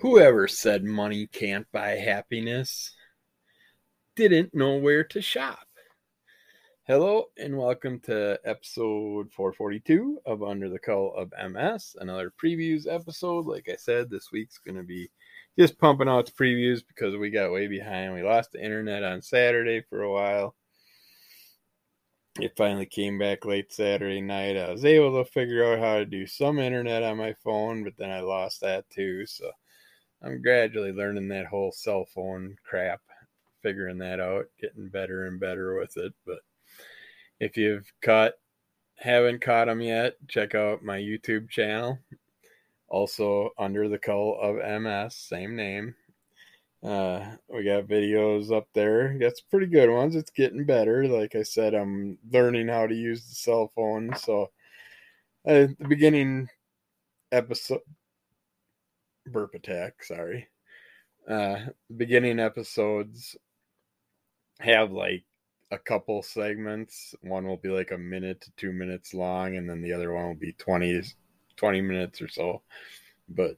Whoever said money can't buy happiness didn't know where to shop. Hello and welcome to episode 442 of Under the Cull of MS, another previews episode. Like I said, this week's going to be just pumping out the previews because we got way behind. We lost the internet on Saturday for a while. It finally came back late Saturday night. I was able to figure out how to do some internet on my phone, but then I lost that too. So I'm gradually learning that whole cell phone crap, figuring that out, getting better and better with it. But if you've caught, haven't caught them yet, check out my YouTube channel. Also under the cull of MS, same name. Uh, we got videos up there. That's pretty good ones. It's getting better. Like I said, I'm learning how to use the cell phone. So at the beginning episode, burp attack. Sorry. Uh, beginning episodes have like a couple segments. One will be like a minute to two minutes long, and then the other one will be 20, 20 minutes or so. But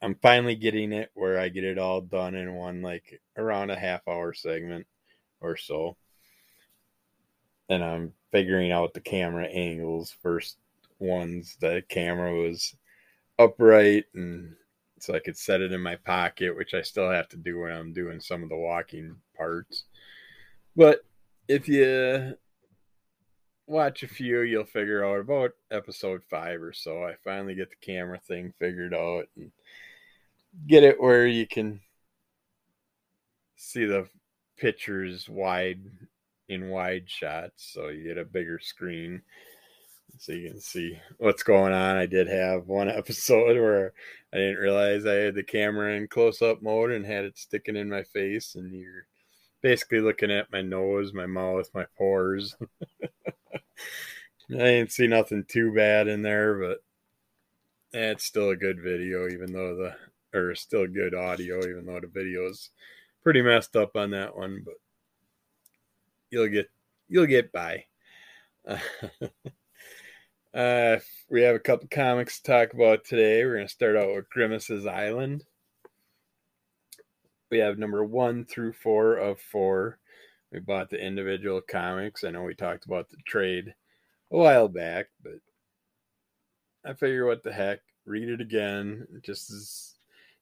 I'm finally getting it where I get it all done in one, like around a half hour segment or so. And I'm figuring out the camera angles. First ones, the camera was upright and so I could set it in my pocket, which I still have to do when I'm doing some of the walking parts. But if you watch a few, you'll figure out about episode five or so. I finally get the camera thing figured out and get it where you can see the pictures wide in wide shots so you get a bigger screen so you can see what's going on. I did have one episode where I didn't realize I had the camera in close up mode and had it sticking in my face, and you're basically looking at my nose, my mouth, my pores. I didn't see nothing too bad in there, but it's still a good video, even though the or still good audio, even though the video is pretty messed up on that one, but you'll get you'll get by. Uh, we have a couple comics to talk about today. We're going to start out with Grimace's Island. We have number one through four of four. We bought the individual comics. I know we talked about the trade a while back, but I figure what the heck, read it again. Just as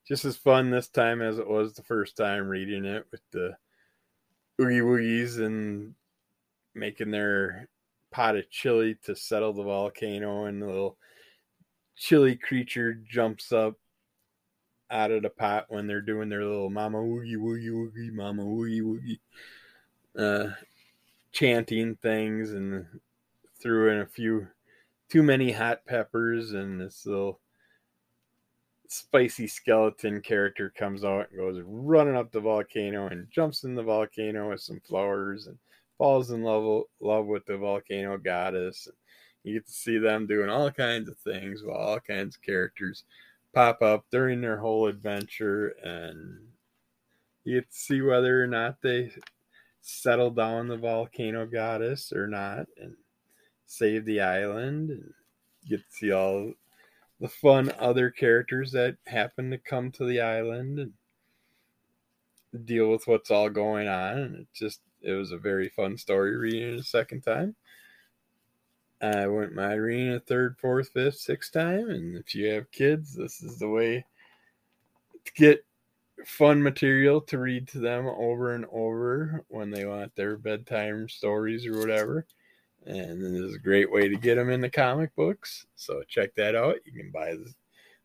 just as fun this time as it was the first time reading it with the oogie woogies and making their pot of chili to settle the volcano, and the little chili creature jumps up out of the pot when they're doing their little mama woogie woogie woogie mama woogie woogie uh, chanting things and threw in a few too many hot peppers and this little spicy skeleton character comes out and goes running up the volcano and jumps in the volcano with some flowers and falls in love love with the volcano goddess. You get to see them doing all kinds of things while all kinds of characters pop up during their whole adventure, and you get to see whether or not they settle down the volcano goddess or not, and save the island. And get to see all the fun other characters that happen to come to the island and deal with what's all going on. And just it was a very fun story reading it a second time. I went my reading a third, fourth, fifth, sixth time, and if you have kids, this is the way to get fun material to read to them over and over when they want their bedtime stories or whatever. And this is a great way to get them into comic books. So check that out. You can buy this,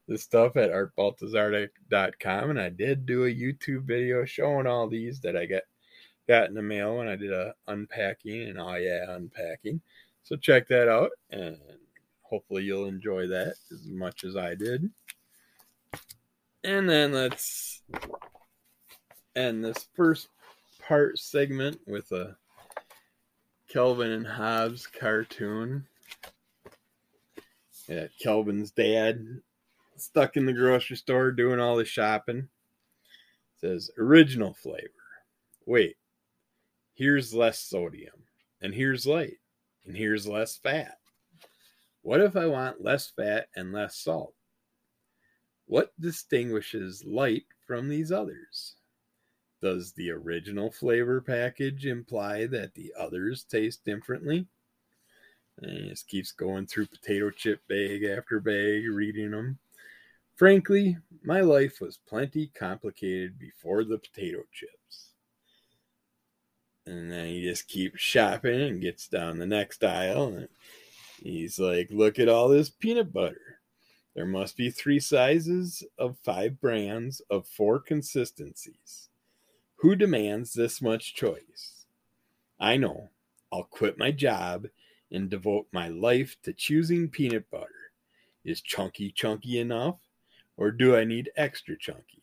this stuff at artbaltazar.com. And I did do a YouTube video showing all these that I got got in the mail when I did a unpacking and oh yeah, unpacking. So check that out and hopefully you'll enjoy that as much as I did. And then let's end this first part segment with a Calvin and Hobbes cartoon. Yeah, Calvin's dad stuck in the grocery store doing all the shopping. Says original flavor. Wait, here's less sodium, and here's light, and here's less fat. What if I want less fat and less salt? What distinguishes light from these others? Does the original flavor package imply that the others taste differently? And he just keeps going through potato chip bag after bag, reading them. Frankly, my life was plenty complicated before the potato chips. And then he just keeps shopping and gets down the next aisle. And he's like, Look at all this peanut butter. There must be three sizes of five brands of four consistencies. Who demands this much choice? I know. I'll quit my job and devote my life to choosing peanut butter. Is chunky chunky enough? Or do I need extra chunky?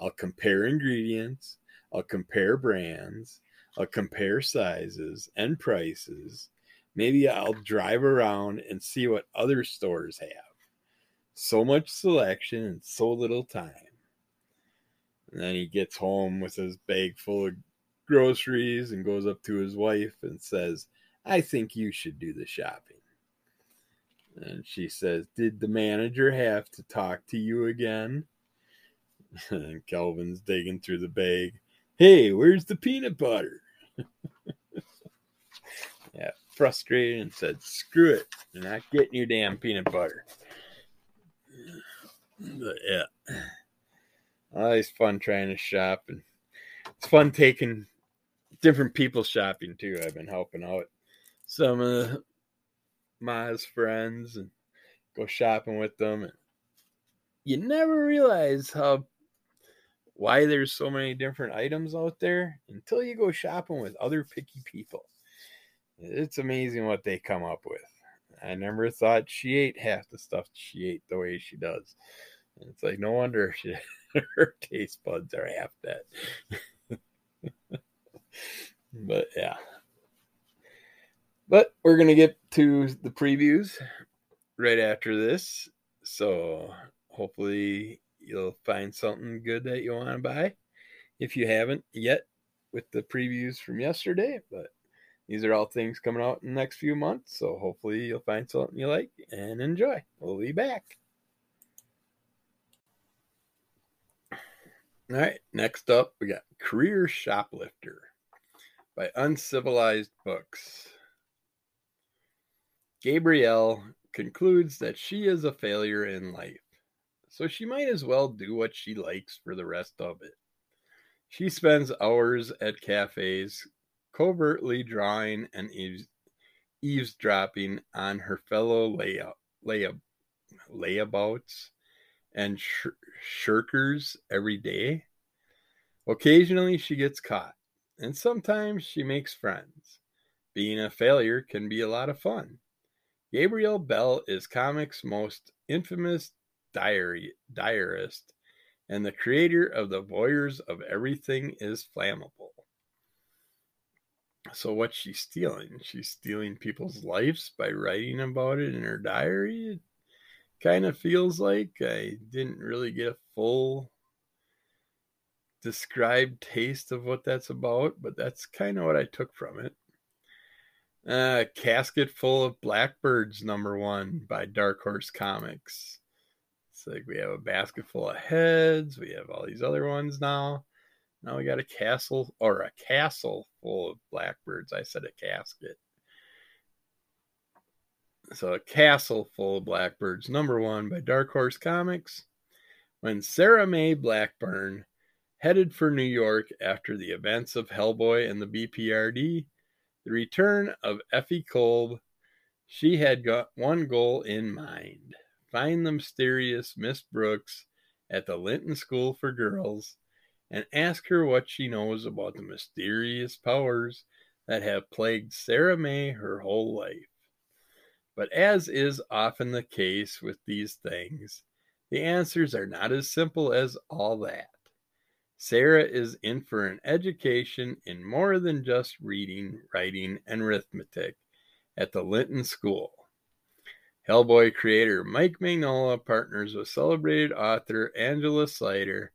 I'll compare ingredients, I'll compare brands, I'll compare sizes and prices. Maybe I'll drive around and see what other stores have. So much selection and so little time. And then he gets home with his bag full of groceries and goes up to his wife and says, I think you should do the shopping. And she says, Did the manager have to talk to you again? And Calvin's digging through the bag. Hey, where's the peanut butter? Yeah, frustrated and said, Screw it. You're not getting your damn peanut butter. But yeah. Always fun trying to shop and it's fun taking different people shopping too. I've been helping out some of Ma's friends and go shopping with them. And you never realize how why there's so many different items out there until you go shopping with other picky people. It's amazing what they come up with. I never thought she ate half the stuff she ate the way she does. It's like no wonder she, her taste buds are half that. but yeah. But we're going to get to the previews right after this. So hopefully you'll find something good that you want to buy if you haven't yet with the previews from yesterday. But these are all things coming out in the next few months. So hopefully you'll find something you like and enjoy. We'll be back. All right, next up, we got Career Shoplifter by Uncivilized Books. Gabrielle concludes that she is a failure in life, so she might as well do what she likes for the rest of it. She spends hours at cafes, covertly drawing and eaves- eavesdropping on her fellow layup, layup, layabouts and sh- shirkers every day. Occasionally, she gets caught, and sometimes she makes friends. Being a failure can be a lot of fun. Gabrielle Bell is comics' most infamous diary diarist and the creator of the Voyeurs of Everything is Flammable. So what's she stealing? She's stealing people's lives by writing about it in her diary. It kind of feels like I didn't really get a full described taste of what that's about, but that's kind of what I took from it. Uh, Casket Full of Blackbirds, number one by Dark Horse Comics. Like we have a basket full of heads. We have all these other ones now. Now we got a castle or a castle full of blackbirds. I said a casket. So a castle full of blackbirds, number one by Dark Horse Comics. When Sarah Mae Blackburn headed for New York after the events of Hellboy and the BPRD, the return of Effie Kolb, she had got one goal in mind find the mysterious Miss Brooks at the Linton School for Girls and ask her what she knows about the mysterious powers that have plagued Sarah May her whole life. But as is often the case with these things, the answers are not as simple as all that. Sarah is in for an education in more than just reading, writing, and arithmetic at the Linton School. Hellboy creator Mike Mignola partners with celebrated author Angela Slatter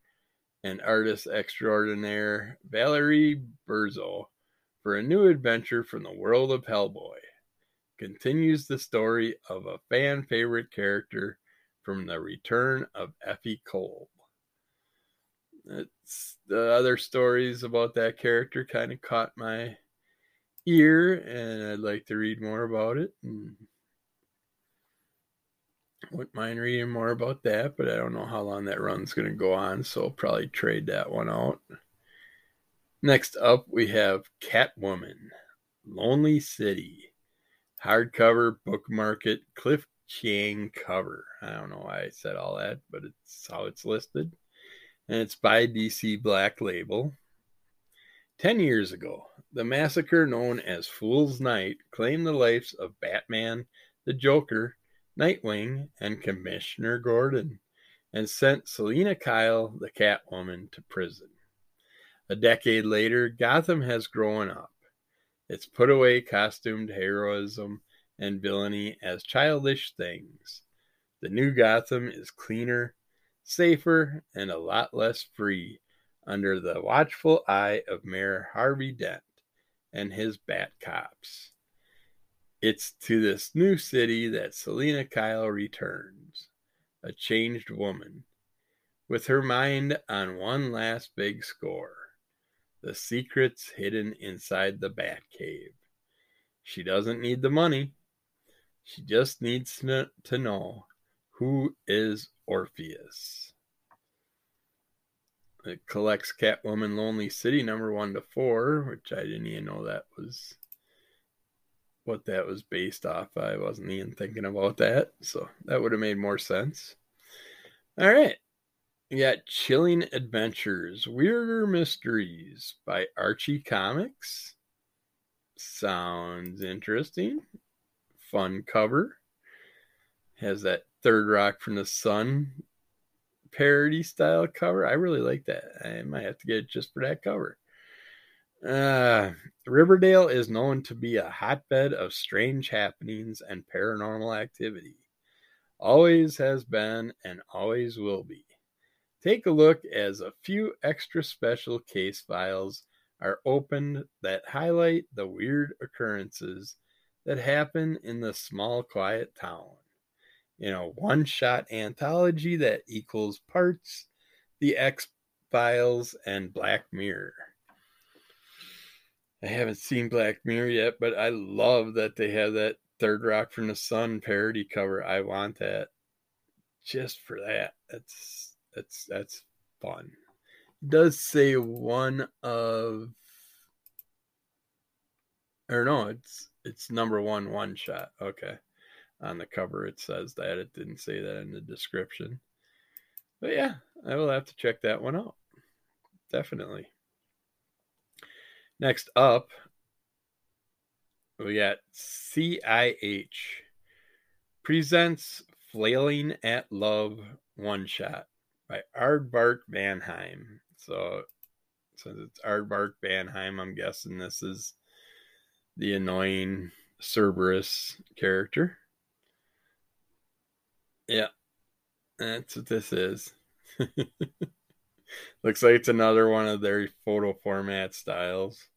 and artist extraordinaire Valerie Burzo for a new adventure from the world of Hellboy. Continues the story of a fan favorite character from the return of Effie Kolb. It's the other stories about that character kind of caught my ear, and I'd like to read more about it. And wouldn't mind reading more about that, but I don't know how long that run's going to go on, so I'll probably trade that one out. Next up, we have Catwoman, Lonely City, hardcover book market Cliff Chiang cover. I don't know why I said all that, but it's how it's listed. And it's by DC Black Label. Ten years ago, the massacre known as Fool's Night claimed the lives of Batman, the Joker, Nightwing, and Commissioner Gordon, and sent Selina Kyle, the Catwoman, to prison. A decade later, Gotham has grown up. It's put away costumed heroism and villainy as childish things. The new Gotham is cleaner, safer, and a lot less free under the watchful eye of Mayor Harvey Dent and his Bat Cops. It's to this new city that Selina Kyle returns, a changed woman, with her mind on one last big score the secrets hidden inside the Bat Cave. She doesn't need the money, she just needs to know who is Orpheus. It collects Catwoman Lonely City number one to four, which I didn't even know that was what that was based off. I wasn't even thinking about that, so that would have made more sense. All right. We got Chilling Adventures, Weirder Mysteries by Archie Comics. Sounds interesting. Fun cover. Has that third rock from the sun parody style cover. I really like that. I might have to get it just for that cover. Uh, Riverdale is known to be a hotbed of strange happenings and paranormal activity. Always has been and always will be. Take a look as a few extra special case files are opened that highlight the weird occurrences that happen in the small, quiet town. In a one shot anthology that equals parts The X Files and Black Mirror. I haven't seen Black Mirror yet, but I love that they have that Third Rock from the Sun parody cover. I want that just for that. That's that's that's fun. It does say one of or no, it's it's number one one shot. Okay. On the cover it says that. It didn't say that in the description. But yeah, I will have to check that one out. Definitely. Next up, we got CIH presents Flailing at Love One Shot by Aardvark Vanheim. So, since it's Aardvark Vanheim, I'm guessing this is the annoying Cerebus character. Yeah, that's what this is. Looks like it's another one of their photo format styles.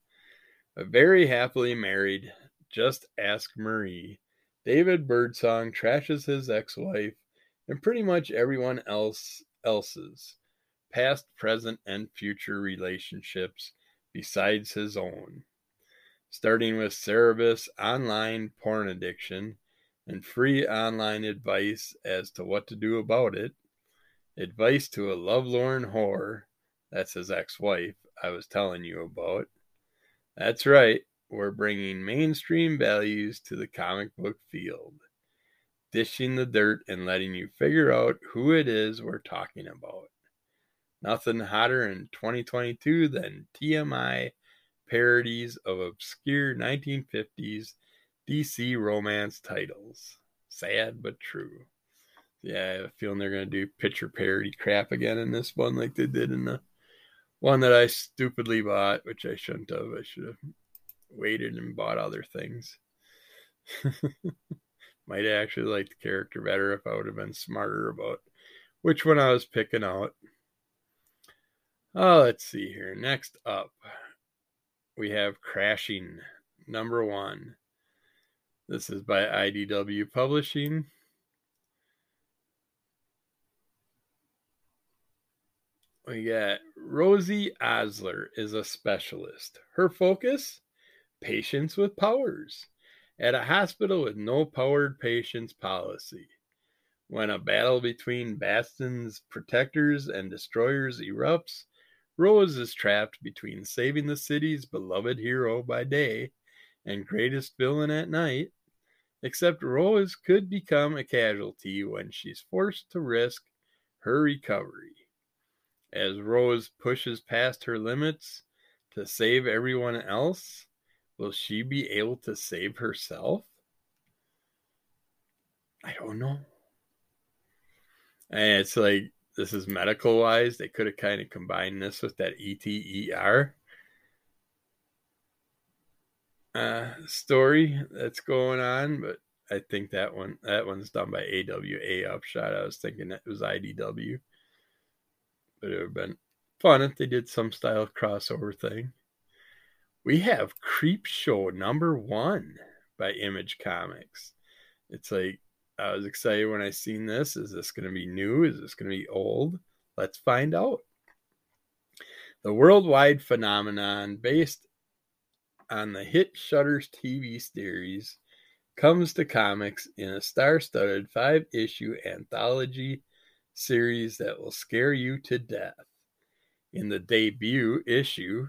A very happily married, just ask Marie. David Birdsong trashes his ex-wife and pretty much everyone else else's past, present, and future relationships besides his own. Starting with Cerebus online porn addiction and free online advice as to what to do about it, advice to a lovelorn whore, that's his ex wife, I was telling you about, that's right, we're bringing mainstream values to the comic book field, dishing the dirt and letting you figure out who it is we're talking about. Nothing hotter in 2022 than TMI parodies of obscure 1950s DC romance titles. Sad but true. Yeah, I have a feeling they're going to do picture parody crap again in this one, like they did in the one that I stupidly bought, which I shouldn't have. I should have waited and bought other things. Might actually like the character better if I would have been smarter about which one I was picking out. Oh, let's see here. Next up, we have Crashing, number one. This is by IDW Publishing. We got Rosie Osler is a specialist. Her focus patients with powers at a hospital with no powered patients policy. When a battle between Bastion's protectors and destroyers erupts, Rose is trapped between saving the city's beloved hero by day and greatest villain at night. Except Rose could become a casualty when she's forced to risk her recovery. As Rose pushes past her limits to save everyone else, will she be able to save herself? I don't know. And it's like this is medical wise. They could have kind of combined this with that ETER uh, story that's going on, but I think that one that one's done by AWA Upshot. I was thinking it was IDW, it would have been fun if they did some style crossover thing. We have Creep Show number one by Image Comics. It's like I was excited when I seen this. Is this going to be new? Is this going to be old? Let's find out. The worldwide phenomenon based on the hit Shudders TV series comes to comics in a star studded five issue anthology series that will scare you to death. In the debut issue,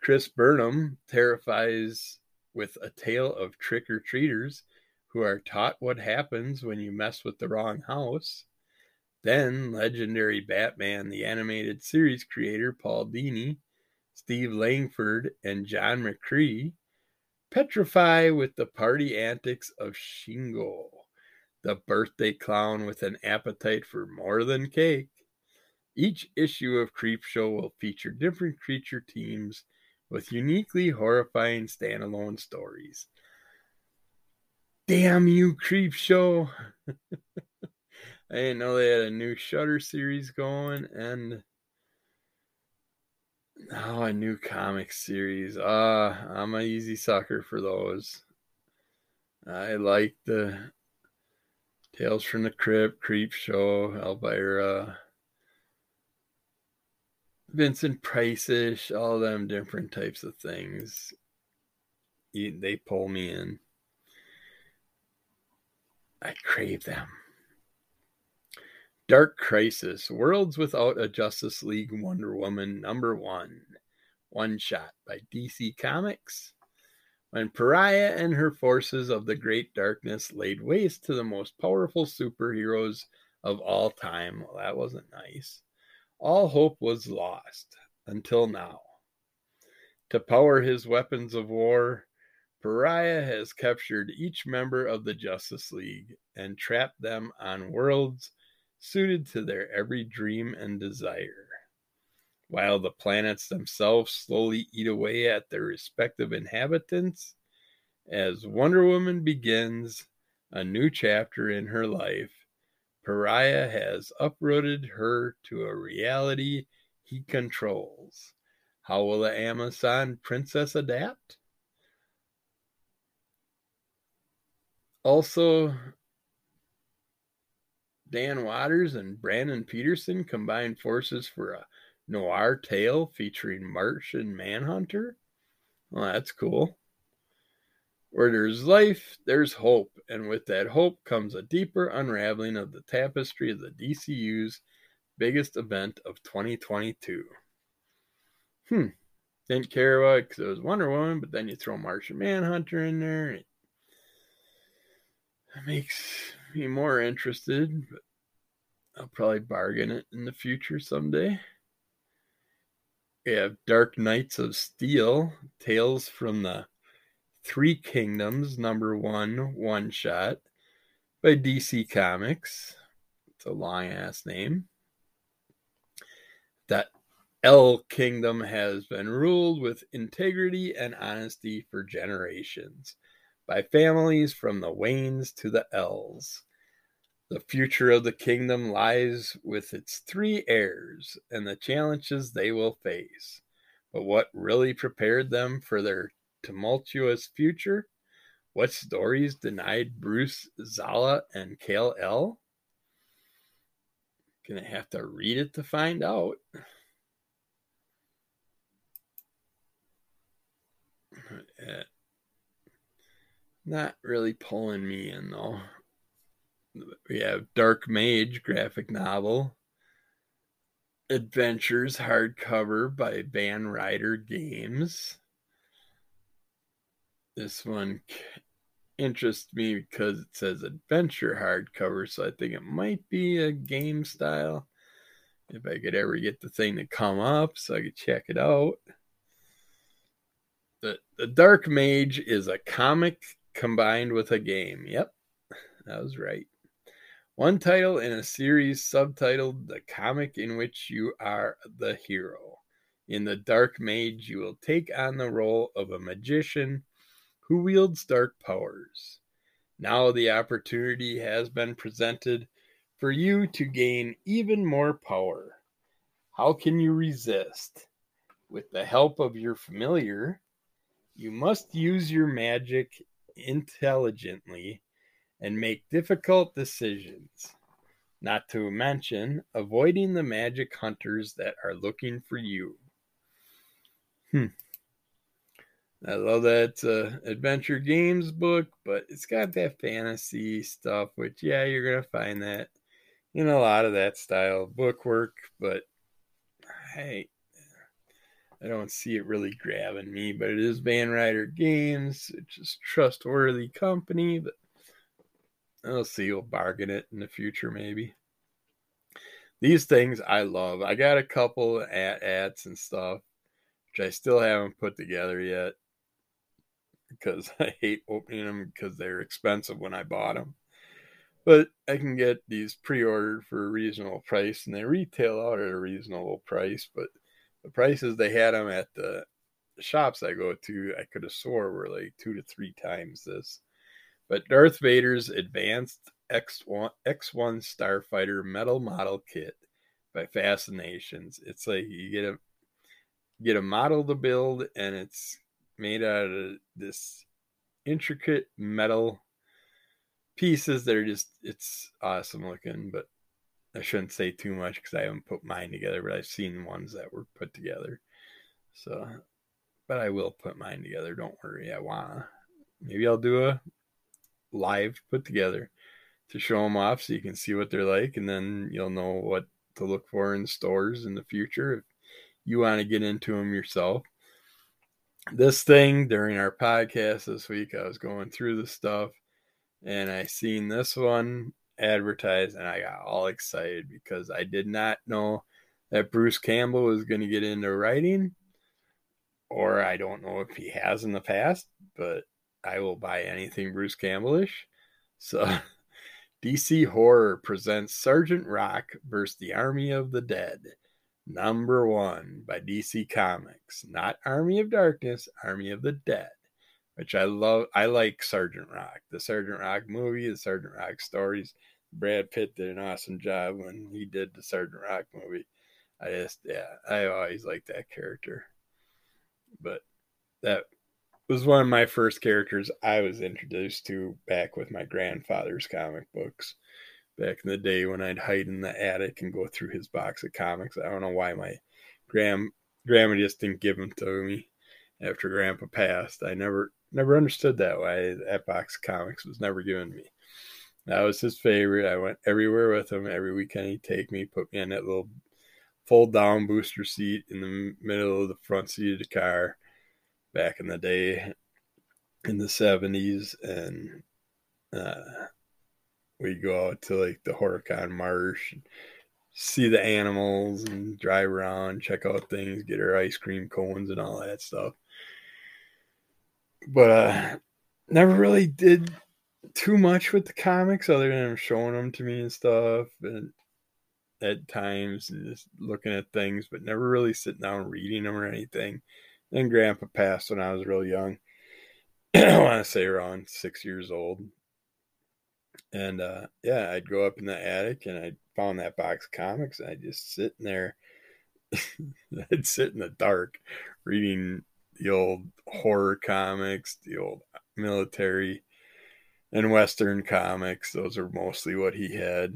Chris Burnham terrifies with a tale of trick or treaters who are taught what happens when you mess with the wrong house. Then, legendary Batman the Animated Series creator Paul Dini, Steve Langford, and John McCrea petrify with the party antics of Shingo, the birthday clown with an appetite for more than cake. Each issue of Creepshow will feature different creature teams with uniquely horrifying standalone stories. Damn you, Creep Show. I didn't know they had a new Shudder series going and now a new comic series. Ah, uh, I'm an easy sucker for those. I like the Tales from the Crypt, Creep Show, Elvira, Vincent Price-ish, all them different types of things. They pull me in. I crave them. Dark Crisis Worlds Without a Justice League Wonder Woman number one. One shot by DC Comics. When Pariah and her forces of the Great Darkness laid waste to the most powerful superheroes of all time, well, that wasn't nice. All hope was lost until now. To power his weapons of war, Pariah has captured each member of the Justice League and trapped them on worlds suited to their every dream and desire. While the planets themselves slowly eat away at their respective inhabitants, as Wonder Woman begins a new chapter in her life, Pariah has uprooted her to a reality he controls. How will the Amazon princess adapt? Also, Dan Watters and Brandon Peterson combined forces for a noir tale featuring Martian Manhunter. Well, that's cool. Where there's life, there's hope, and with that hope comes a deeper unraveling of the tapestry of the DCU's biggest event of 2022. Hmm. Didn't care about it because it was Wonder Woman, but then you throw Martian Manhunter in there. That makes me more interested, but I'll probably bargain it in the future someday. We have Dark Knights of Steel, Tales from the Three Kingdoms, number one, one shot by DC Comics. It's a long ass name. That El Kingdom has been ruled with integrity and honesty for generations by families from the Waynes to the Els. The future of the kingdom lies with its three heirs and the challenges they will face. But what really prepared them for their tumultuous future? What stories denied Bruce Zala and Kal-El? Gonna have to read it to find out. Not really pulling me in though. We have Dark Mage graphic novel. Adventures hardcover by Van Ryder Games. This one interests me because it says adventure hardcover, so I think it might be a game style. If I could ever get the thing to come up so I could check it out. The, the Dark Mage is a comic combined with a game. Yep, that was right. One title in a series subtitled The Comic in Which You Are the Hero. In The Dark Mage, you will take on the role of a magician who wields dark powers. Now the opportunity has been presented for you to gain even more power. How can you resist? With the help of your familiar, you must use your magic intelligently and make difficult decisions. Not to mention avoiding the magic hunters that are looking for you. Hmm. I love that a adventure games book, but it's got that fantasy stuff, which yeah, you're gonna find that in a lot of that style of book work, but hey, I don't see it really grabbing me, but it is Van Ryder Games. It's just trustworthy company, but I'll see. We'll bargain it in the future, maybe. These things I love. I got a couple at ads and stuff, which I still haven't put together yet because I hate opening them because they're expensive when I bought them. But I can get these pre-ordered for a reasonable price, and they retail out at a reasonable price. But the prices they had them at the shops I go to, I could have swore were like two to three times this. But Darth Vader's advanced X1 X1 Starfighter metal model kit by Fascinations. It's like you get a get a model to build, and it's made out of this intricate metal pieces that are just it's awesome looking but i shouldn't say too much because i haven't put mine together but i've seen ones that were put together so but i will put mine together don't worry i wanna maybe i'll do a live put together to show them off so you can see what they're like and then you'll know what to look for in stores in the future if you want to get into them yourself this thing during our podcast this week. I was going through the stuff and I seen this one advertised and I got all excited because I did not know that Bruce Campbell was going to get into writing or I don't know if he has in the past, but I will buy anything Bruce Campbellish. So DC Horror presents Sergeant Rock versus the Army of the Dead number one by DC Comics, not Army of Darkness, Army of the Dead, which I love. I like Sergeant Rock, the Sergeant Rock movie, the Sergeant Rock stories. Brad Pitt did an awesome job when he did the Sergeant Rock movie. I just, yeah, I always liked that character. But that was one of my first characters I was introduced to back with my grandfather's comic books back in the day when I'd hide in the attic and go through his box of comics. I don't know why my grand grandma just didn't give them to me after grandpa passed. I never never understood that why that box of comics was never given to me. That was his favorite. I went everywhere with him. Every weekend he'd take me, put me in that little fold down booster seat in the middle of the front seat of the car back in the day in the 70s and uh, we go out to like the Horicon Marsh, see the animals, and drive around, check out things, get our ice cream cones and all that stuff. But uh, never really did too much with the comics other than showing them to me and stuff, and at times and just looking at things, but never really sitting down reading them or anything. Then Grandpa passed when I was real young. I want to say around six years old. And uh, yeah, I'd go up in the attic and I found that box of comics and I'd just sit in there. I'd sit in the dark reading the old horror comics, the old military and western comics. Those are mostly what he had.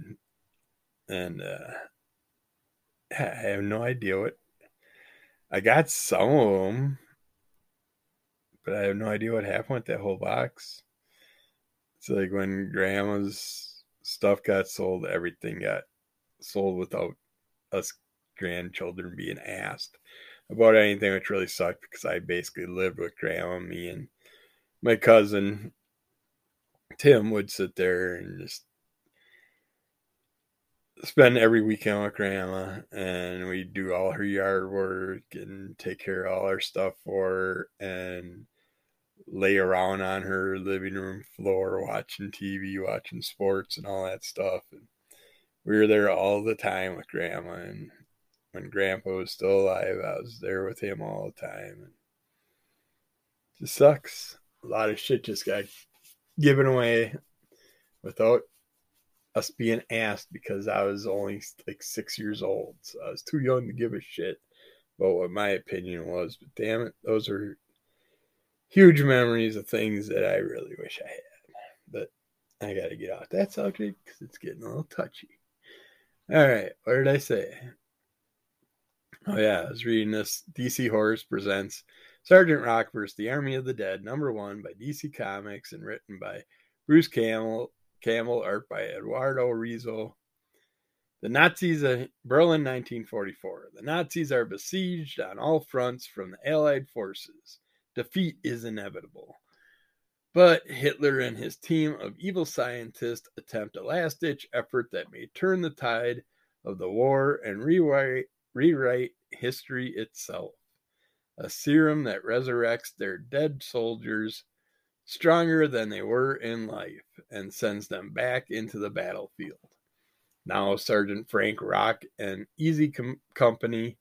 And uh, I have no idea what. I got some of them, but I have no idea what happened with that whole box. It's like when grandma's stuff got sold, everything got sold without us grandchildren being asked about anything, which really sucked because I basically lived with grandma, me and my cousin Tim would sit there and just spend every weekend with grandma and we do all her yard work and take care of all her stuff for her and lay around on her living room floor watching TV, watching sports and all that stuff. And we were there all the time with grandma and when grandpa was still alive, I was there with him all the time. And it just sucks. A lot of shit just got given away without us being asked because I was only like six years old. So I was too young to give a shit about what my opinion was. But damn it, those are huge memories of things that I really wish I had. But I got to get off that subject because it's getting a little touchy. All right, what did I say? Oh, yeah, I was reading this. DC Horrors presents Sergeant Rock vs. the Army of the Dead, number one by DC Comics and written by Bruce Campbell, Campbell art by Eduardo Risso. The Nazis, uh, Berlin 1944. The Nazis are besieged on all fronts from the Allied forces. Defeat is inevitable. But Hitler and his team of evil scientists attempt a last ditch effort that may turn the tide of the war and rewrite, rewrite history itself. A serum that resurrects their dead soldiers stronger than they were in life and sends them back into the battlefield. Now, Sergeant Frank Rock and Easy Com- Company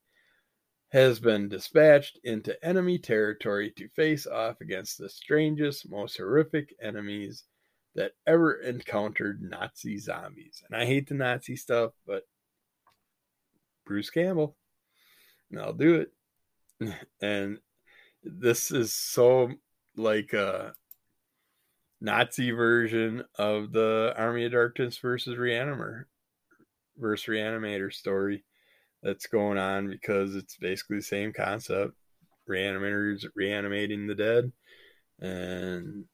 has been dispatched into enemy territory to face off against the strangest, most horrific enemies that ever encountered Nazi zombies. And I hate the Nazi stuff, but Bruce Campbell, and I'll do it. and this is so like uh Nazi version of the Army of Darkness versus Reanimator versus Reanimator story that's going on because it's basically the same concept. Reanimators reanimating the dead, and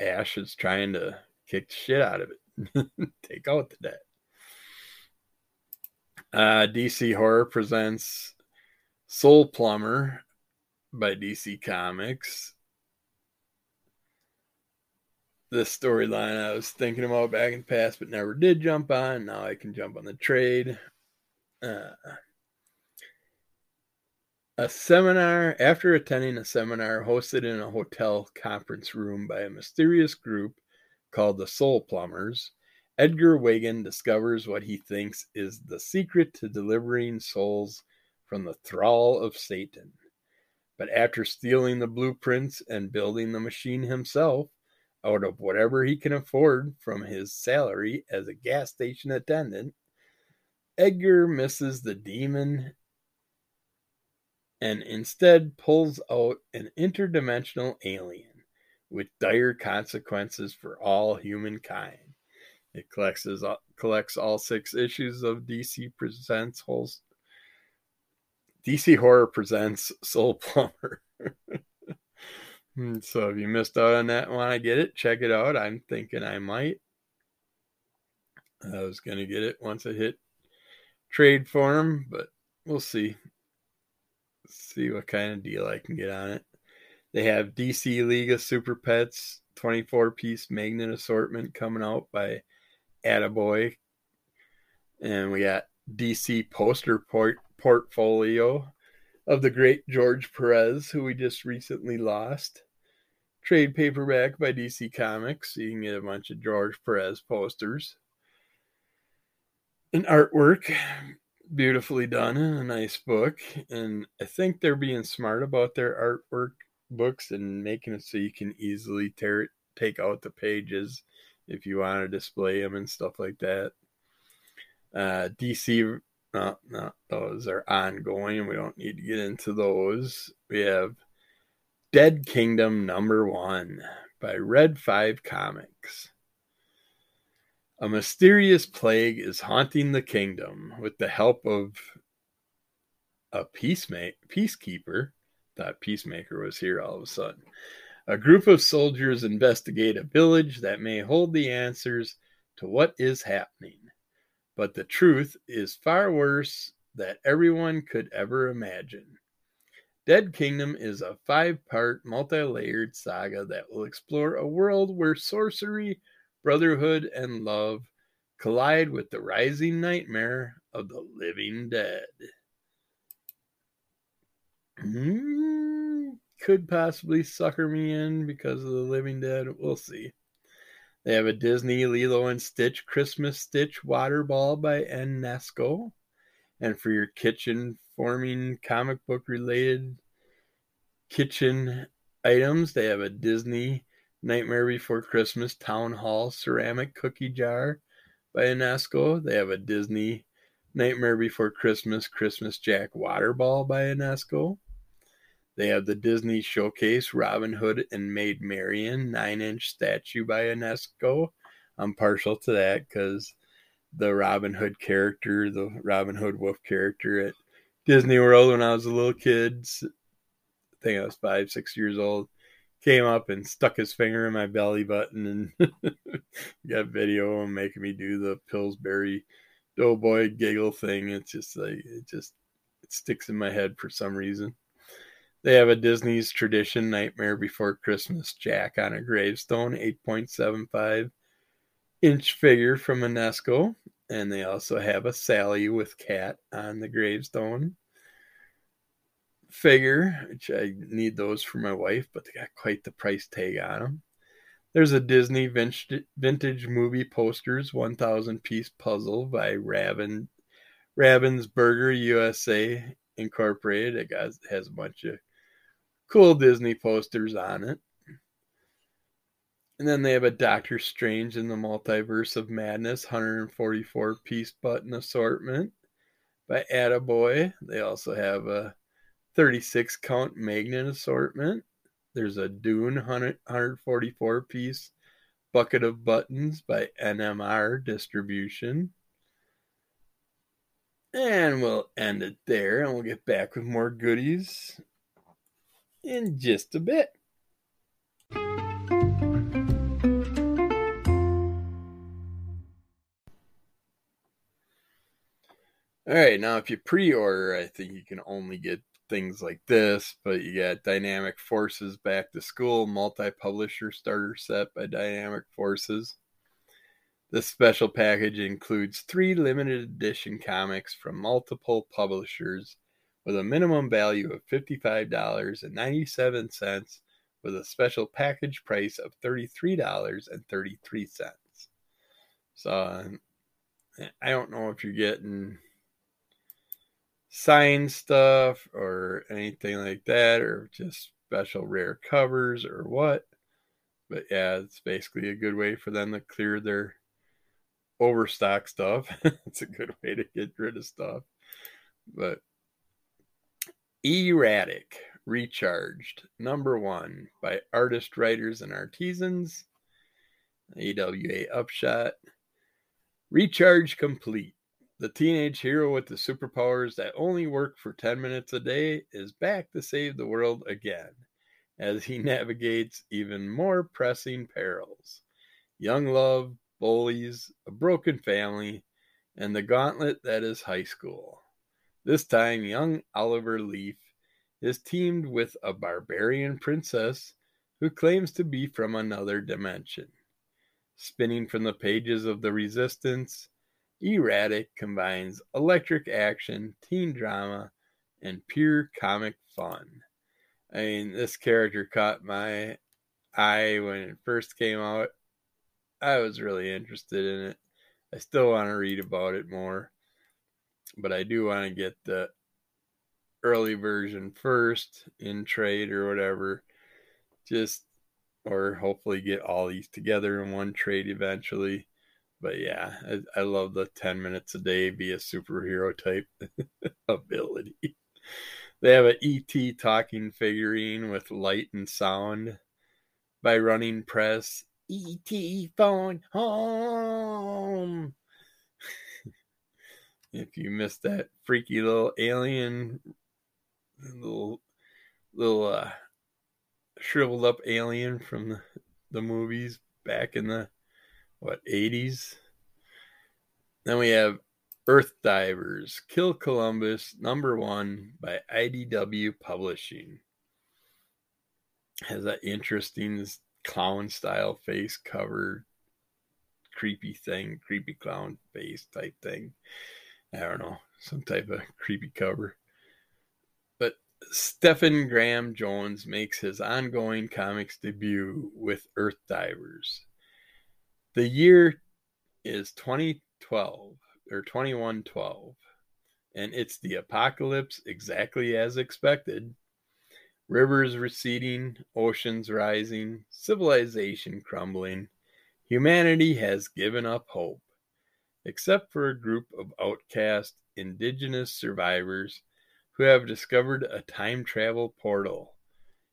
Ash is trying to kick the shit out of it, take out the dead. Uh, DC Horror presents Soul Plumber by DC Comics this storyline I was thinking about back in the past, but never did jump on. Now I can jump on the trade. Uh, a seminar, after attending a seminar hosted in a hotel conference room by a mysterious group called the Soul Plumbers, Edgar Wagan discovers what he thinks is the secret to delivering souls from the thrall of Satan. But after stealing the blueprints and building the machine himself, out of whatever he can afford from his salary as a gas station attendant, Edgar misses the demon and instead pulls out an interdimensional alien with dire consequences for all humankind. It collects, collects all six issues of DC Presents. DC Horror Presents Soul Plumber. Hmm, so if you missed out on that want to get it, check it out. I'm thinking I might. I was going to get it once I hit trade form, but we'll see. See what kind of deal I can get on it. They have DC League of Super Pets 24 piece magnet assortment coming out by Ata-Boy. And we got DC poster port- portfolio of the great George Perez, who we just recently lost. Trade paperback by DC Comics. You can get a bunch of George Perez posters. An artwork, beautifully done, and a nice book. And I think they're being smart about their artwork books and making it so you can easily tear it, take out the pages if you want to display them and stuff like that. Uh, DC no, no, those are ongoing. We don't need to get into those. We have Dead Kingdom number one by Red 5 Comics. A mysterious plague is haunting the kingdom with the help of a peacemaker, peacekeeper. That peacemaker was here all of a sudden. A group of soldiers investigate a village that may hold the answers to what is happening. But the truth is far worse than everyone could ever imagine. Dead Kingdom is a five part, multi layered saga that will explore a world where sorcery, brotherhood, and love collide with the rising nightmare of the living dead. Mm, could possibly sucker me in because of the living dead. We'll see. They have a Disney Lilo and Stitch Christmas Stitch water ball by Enesco. And for your kitchen forming comic book related kitchen items, they have a Disney Nightmare Before Christmas Town Hall ceramic cookie jar by Enesco. They have a Disney Nightmare Before Christmas Christmas Jack water ball by Enesco. They have the Disney Showcase Robin Hood and Maid Marian 9 inch statue by Enesco. I'm partial to that because the Robin Hood character, the Robin Hood Wolf character at Disney World when I was a little kid, I think I was five, six years old, came up and stuck his finger in my belly button and got video of him making me do the Pillsbury Doughboy giggle thing. It's just like, it just, it sticks in my head for some reason. They have a Disney's tradition Nightmare Before Christmas Jack on a gravestone, 8.75 inch figure from Enesco. And they also have a Sally with cat on the gravestone figure, which I need those for my wife, but they got quite the price tag on them. There's a Disney vintage movie posters 1000 piece puzzle by Raven Ravensburger USA Incorporated. It has a bunch of cool Disney posters on it. And then they have a Doctor Strange in the Multiverse of Madness 144 piece button assortment by Ata-Boy. They also have a 36 count magnet assortment. There's a Dune 144 piece bucket of buttons by NMR Distribution. And we'll end it there and we'll get back with more goodies in just a bit. All right, now if you pre-order, I think you can only get things like this, but you got Dynamic Forces Back to School multi-publisher starter set by Dynamic Forces. This special package includes three limited edition comics from multiple publishers with a minimum value of $55.97 with a special package price of $33.33. So um, I don't know if you're getting signed stuff or anything like that or just special rare covers or what. But yeah, it's basically a good way for them to clear their overstock stuff. it's a good way to get rid of stuff. But Erratic Recharged, number one by Artist, Writers, and Artisans. AWA Upshot. Recharge complete. The teenage hero with the superpowers that only work for 10 minutes a day is back to save the world again as he navigates even more pressing perils. Young love, bullies, a broken family, and the gauntlet that is high school. This time, young Oliver Leaf is teamed with a barbarian princess who claims to be from another dimension. Spinning from the pages of The Resistance, Erratic combines electric action, teen drama, and pure comic fun. I mean, this character caught my eye when it first came out. I was really interested in it. I still want to read about it more but I do want to get the early version first in trade or whatever. Just or hopefully get all these together in one trade eventually. But yeah, I, I love the 10 minutes a day be a superhero type ability. They have an ET talking figurine with light and sound by Running Press E.T. phone home. If you missed that freaky little alien, little little uh, shriveled up alien from the, the movies back in the what 80s. Then we have Earth Divers Kill Columbus number 1 by IDW Publishing. Has that interesting clown style face cover creepy thing, creepy clown face type thing. I don't know, some type of creepy cover. But Stephen Graham Jones makes his ongoing comics debut with Earth Divers. The year is 2012 or 2112, and it's the apocalypse exactly as expected. Rivers receding, oceans rising, civilization crumbling. Humanity has given up hope except for a group of outcast indigenous survivors who have discovered a time travel portal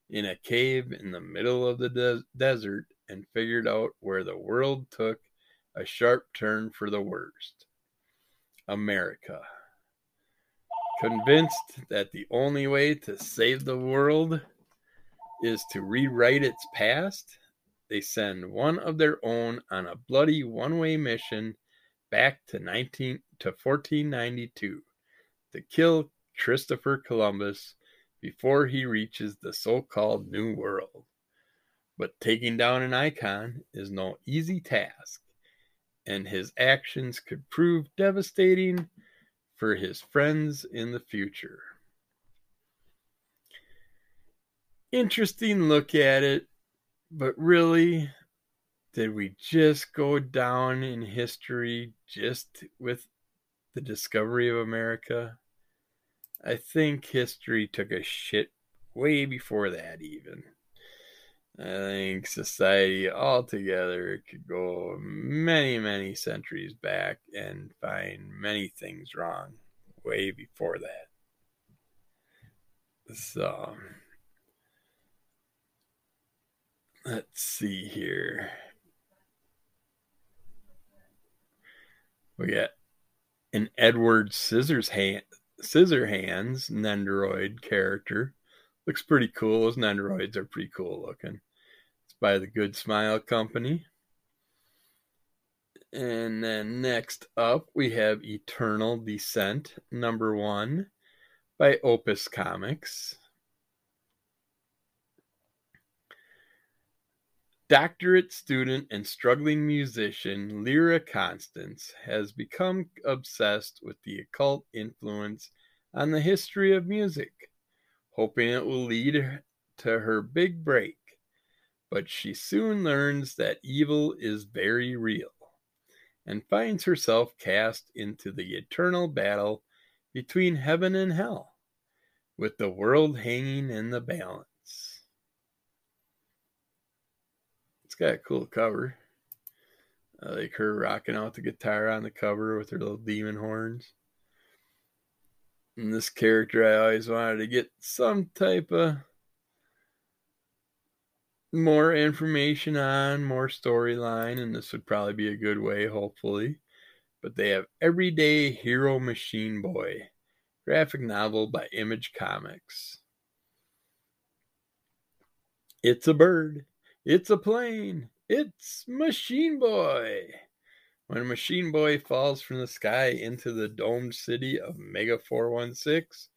in a cave in the middle of the de- desert and figured out where the world took a sharp turn for the worst. America. Convinced that the only way to save the world is to rewrite its past, they send one of their own on a bloody one way mission back to 19 to 1492 to kill Christopher Columbus before he reaches the so-called New World. But taking down an icon is no easy task, and his actions could prove devastating for his friends in the future. Interesting look at it, but really, did we just go down in history just with the discovery of America? I think history took a shit way before that, even. I think society altogether could go many, many centuries back and find many things wrong way before that. So, let's see here. We get an Edward Scissors hand, Scissorhands Nendoroid character. Looks pretty cool. Those Nendoroids are pretty cool looking. It's by the Good Smile Company. And then next up, we have Eternal Descent number one by Opus Comics. Doctorate student and struggling musician Lyra Constance has become obsessed with the occult influence on the history of music, hoping it will lead to her big break. But she soon learns that evil is very real and finds herself cast into the eternal battle between heaven and hell, with the world hanging in the balance. Got a cool cover. I like her rocking out the guitar on the cover with her little demon horns. And this character, I always wanted to get some type of more information on, more storyline, and this would probably be a good way, hopefully. But they have Everyday Hero Machine Boy, graphic novel by Image Comics. It's a bird. It's a plane. It's Machine Boy. When Machine Boy falls from the sky into the domed city of Mega 416,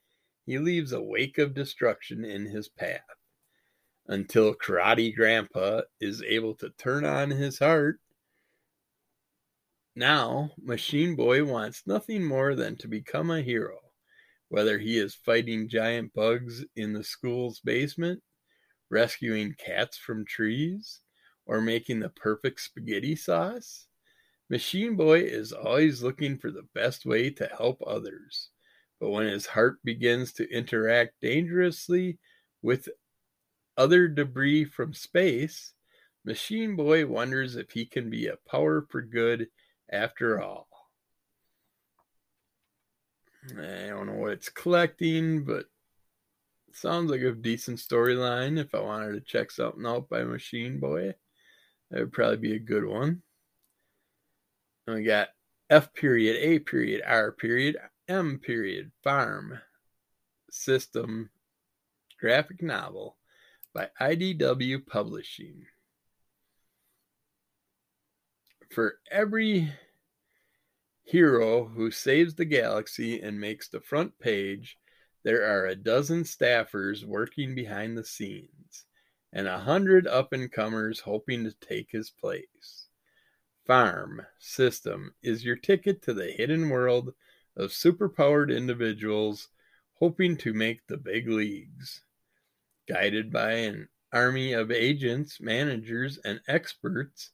he leaves a wake of destruction in his path. Until Karate Grandpa is able to turn on his heart. Now, Machine Boy wants nothing more than to become a hero, whether he is fighting giant bugs in the school's basement rescuing cats from trees, or making the perfect spaghetti sauce. Machine Boy is always looking for the best way to help others. But when his heart begins to interact dangerously with other debris from space, Machine Boy wonders if he can be a power for good after all. I don't know what it's collecting, but sounds like a decent storyline if I wanted to check something out by Machine Boy. That would probably be a good one. And we got F period, A period, R period, M period, farm, system, graphic novel by IDW Publishing. For every hero who saves the galaxy and makes the front page, there are a dozen staffers working behind the scenes and a hundred up and comers hoping to take his place. Farm System is your ticket to the hidden world of superpowered individuals hoping to make the big leagues. Guided by an army of agents, managers, and experts,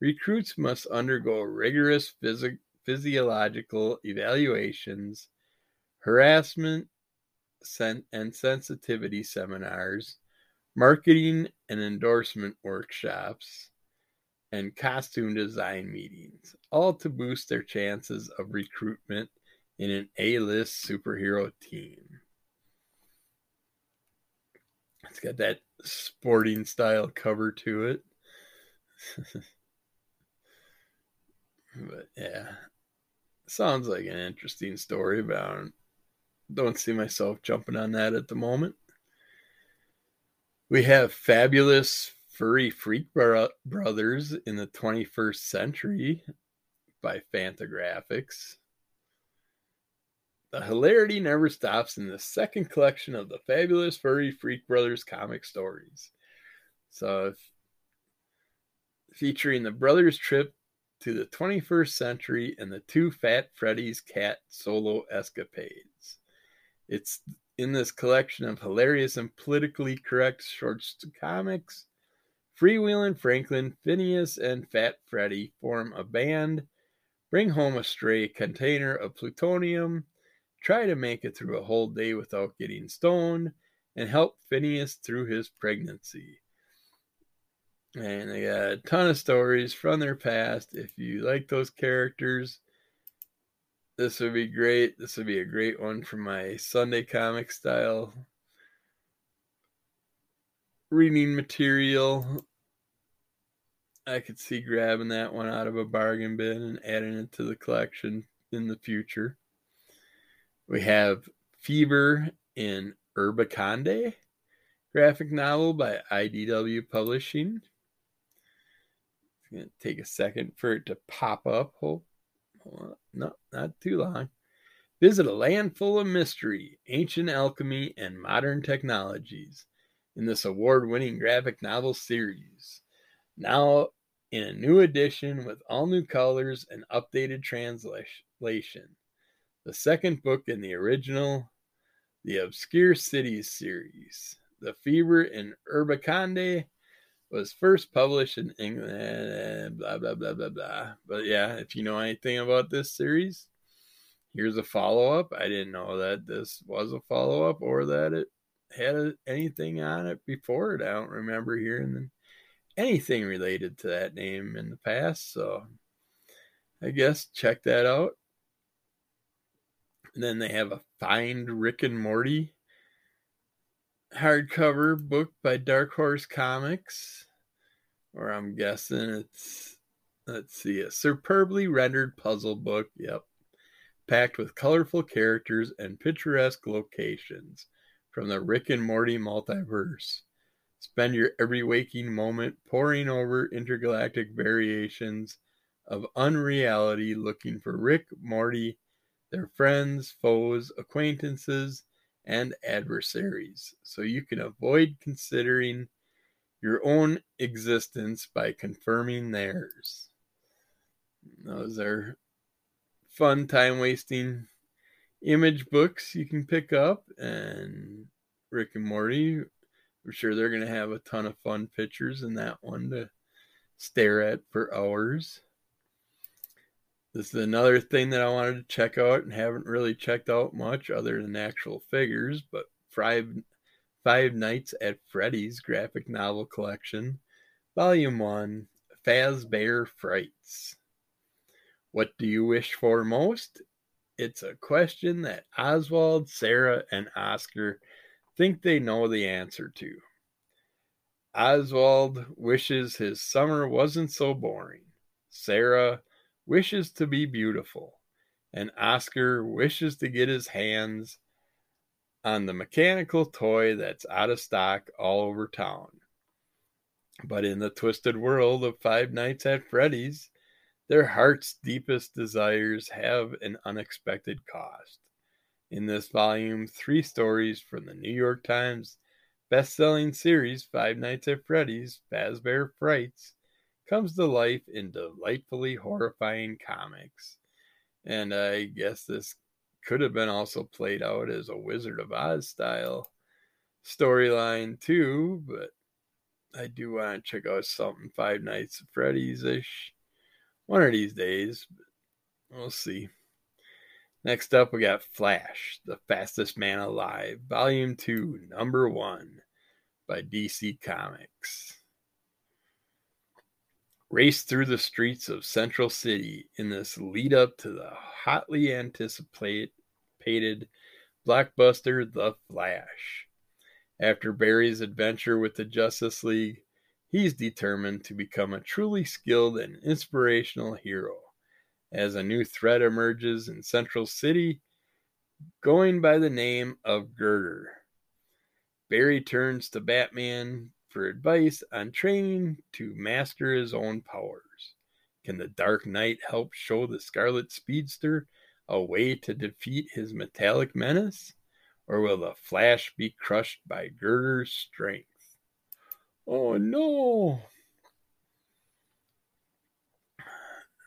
recruits must undergo rigorous phys- physiological evaluations, harassment, and sensitivity seminars, marketing and endorsement workshops, and costume design meetings, all to boost their chances of recruitment in an A list superhero team. It's got that sporting style cover to it. but yeah, sounds like an interesting story, I don't, see myself jumping on that at the moment. We have fabulous furry freak bro- brothers in the 21st century by Fantagraphics. The hilarity never stops in the second collection of the fabulous Furry Freak Brothers comic stories. So, featuring the brothers' trip to the 21st century and the two Fat Freddy's cat solo escapades. It's in this collection of hilarious and politically correct short comics. Freewheeling Franklin, Phineas, and Fat Freddy form a band, bring home a stray container of plutonium try to make it through a whole day without getting stoned, and help Phineas through his pregnancy. And they got a ton of stories from their past. If you like those characters, this would be great. This would be a great one for my Sunday comic style reading material. I could see grabbing that one out of a bargain bin and adding it to the collection in the future. We have Fever in Urbicande, graphic novel by IDW Publishing. It's going to take a second for it to pop up. Hold, on. No, not too long. Visit a land full of mystery, ancient alchemy, and modern technologies in this award winning graphic novel series. Now in a new edition with all new colors and updated translation the second book in the original, the Obscure Cities series. The Fever in Urbicande was first published in England, blah, blah, blah, blah, blah. But yeah, if you know anything about this series, here's a follow up. I didn't know that this was a follow up or that it had anything on it before it. I don't remember hearing anything related to that name in the past. So I guess check that out. And then they have a Find Rick and Morty hardcover book by Dark Horse Comics, or I'm guessing it's, let's see, a superbly rendered puzzle book. Yep. Packed with colorful characters and picturesque locations from the Rick and Morty multiverse. Spend your every waking moment poring over intergalactic variations of unreality looking for Rick, Morty, their friends, foes, acquaintances, and adversaries, so you can avoid considering your own existence by confirming theirs. Those are fun, time wasting image books you can pick up, and Rick and Morty. I'm sure they're going to have a ton of fun pictures in that one to stare at for hours. This is another thing that I wanted to check out and haven't really checked out much other than actual figures, but Five, Five Nights at Freddy's graphic novel collection, Volume 1, Fazbear Frights. What do you wish for most? It's a question that Oswald, Sarah, and Oscar think they know the answer to. Oswald wishes his summer wasn't so boring. Sarah wishes to be beautiful. And Oscar wishes to get his hands on the mechanical toy that's out of stock all over town. But in the twisted world of Five Nights at Freddy's, their heart's deepest desires have an unexpected cost. In this volume, three stories from the New York Times best-selling series Five Nights at Freddy's Fazbear Frights comes to life in delightfully horrifying comics. And I guess this could have been also played out as a Wizard of Oz style storyline too, but I do want to check out something Five Nights at Freddy's ish one of these days. We'll see. Next up, we got Flash, the fastest man alive, Volume 2, Number 1 by DC Comics. Race through the streets of Central City in this lead up to the hotly anticipated blockbuster The Flash. After Barry's adventure with the Justice League, he's determined to become a truly skilled and inspirational hero as a new threat emerges in Central City, going by the name of Girder. Barry turns to Batman for advice on training to master his own powers. Can the Dark Knight help show the Scarlet Speedster a way to defeat his metallic menace? Or will the Flash be crushed by Girder's strength? Oh no!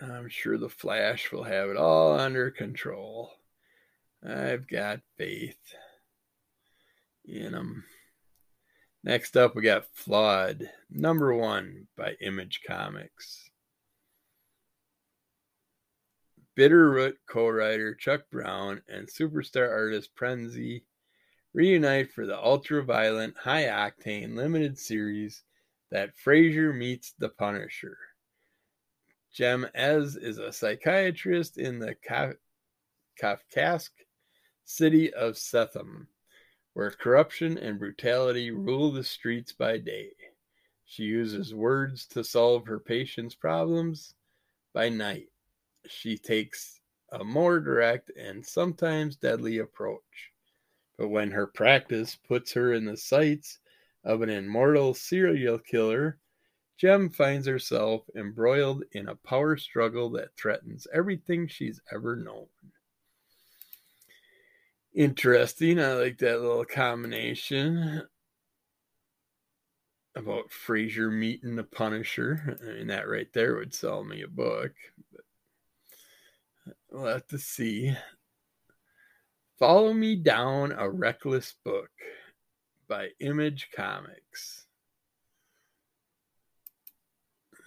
I'm sure the Flash will have it all under control. I've got faith in him. Next up, we got Flawed, number one by Image Comics. Bitterroot co writer Chuck Brown and superstar artist Prenzy reunite for the ultra violent, high octane limited series that Frasier meets the Punisher. Jem Ez is a psychiatrist in the Kafkaesque city of Setham, where corruption and brutality rule the streets by day. She uses words to solve her patients' problems by night. She takes a more direct and sometimes deadly approach. But when her practice puts her in the sights of an immortal serial killer, Jem finds herself embroiled in a power struggle that threatens everything she's ever known. Interesting. I like that little combination about Frasier meeting the Punisher. I mean, that right there would sell me a book. But we'll have to see. Follow Me Down a Reckless Book by Image Comics.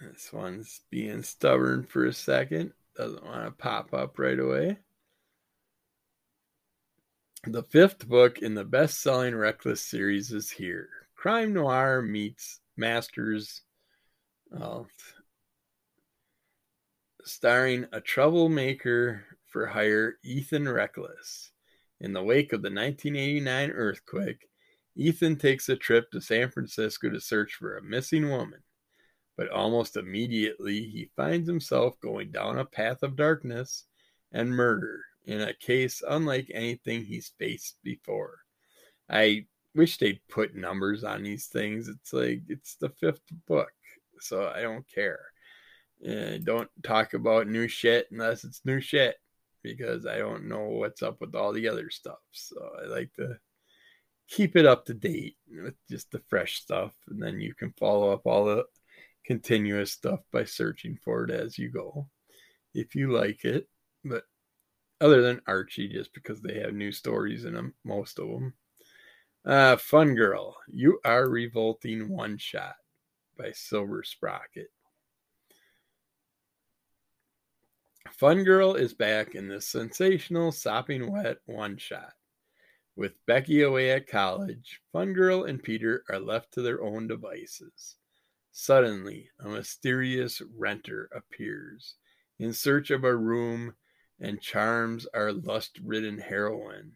This one's being stubborn for a second. Doesn't want to pop up right away. The fifth book in the best selling Reckless series is here. Crime Noir meets Masters, uh, starring a troublemaker for hire, Ethan Reckless. In the wake of the 1989 earthquake, Ethan takes a trip to San Francisco to search for a missing woman but almost immediately he finds himself going down a path of darkness and murder in a case unlike anything he's faced before. I wish they'd put numbers on these things. It's like it's the fifth book, so I don't care. Uh, don't talk about new shit unless it's new shit because I don't know what's up with all the other stuff. So I like to keep it up to date with just the fresh stuff, and then you can follow up all the continuous stuff by searching for it as you go if you like it. But other than Archie, just because they have new stories in them, most of them. Uh, Fun Girl, You Are Revolting One Shot by Silver Sprocket. Fun Girl is back in this sensational Sopping Wet one shot. With Becky away at college, Fun Girl and Peter are left to their own devices. Suddenly, a mysterious renter appears in search of a room and charms our lust ridden heroine.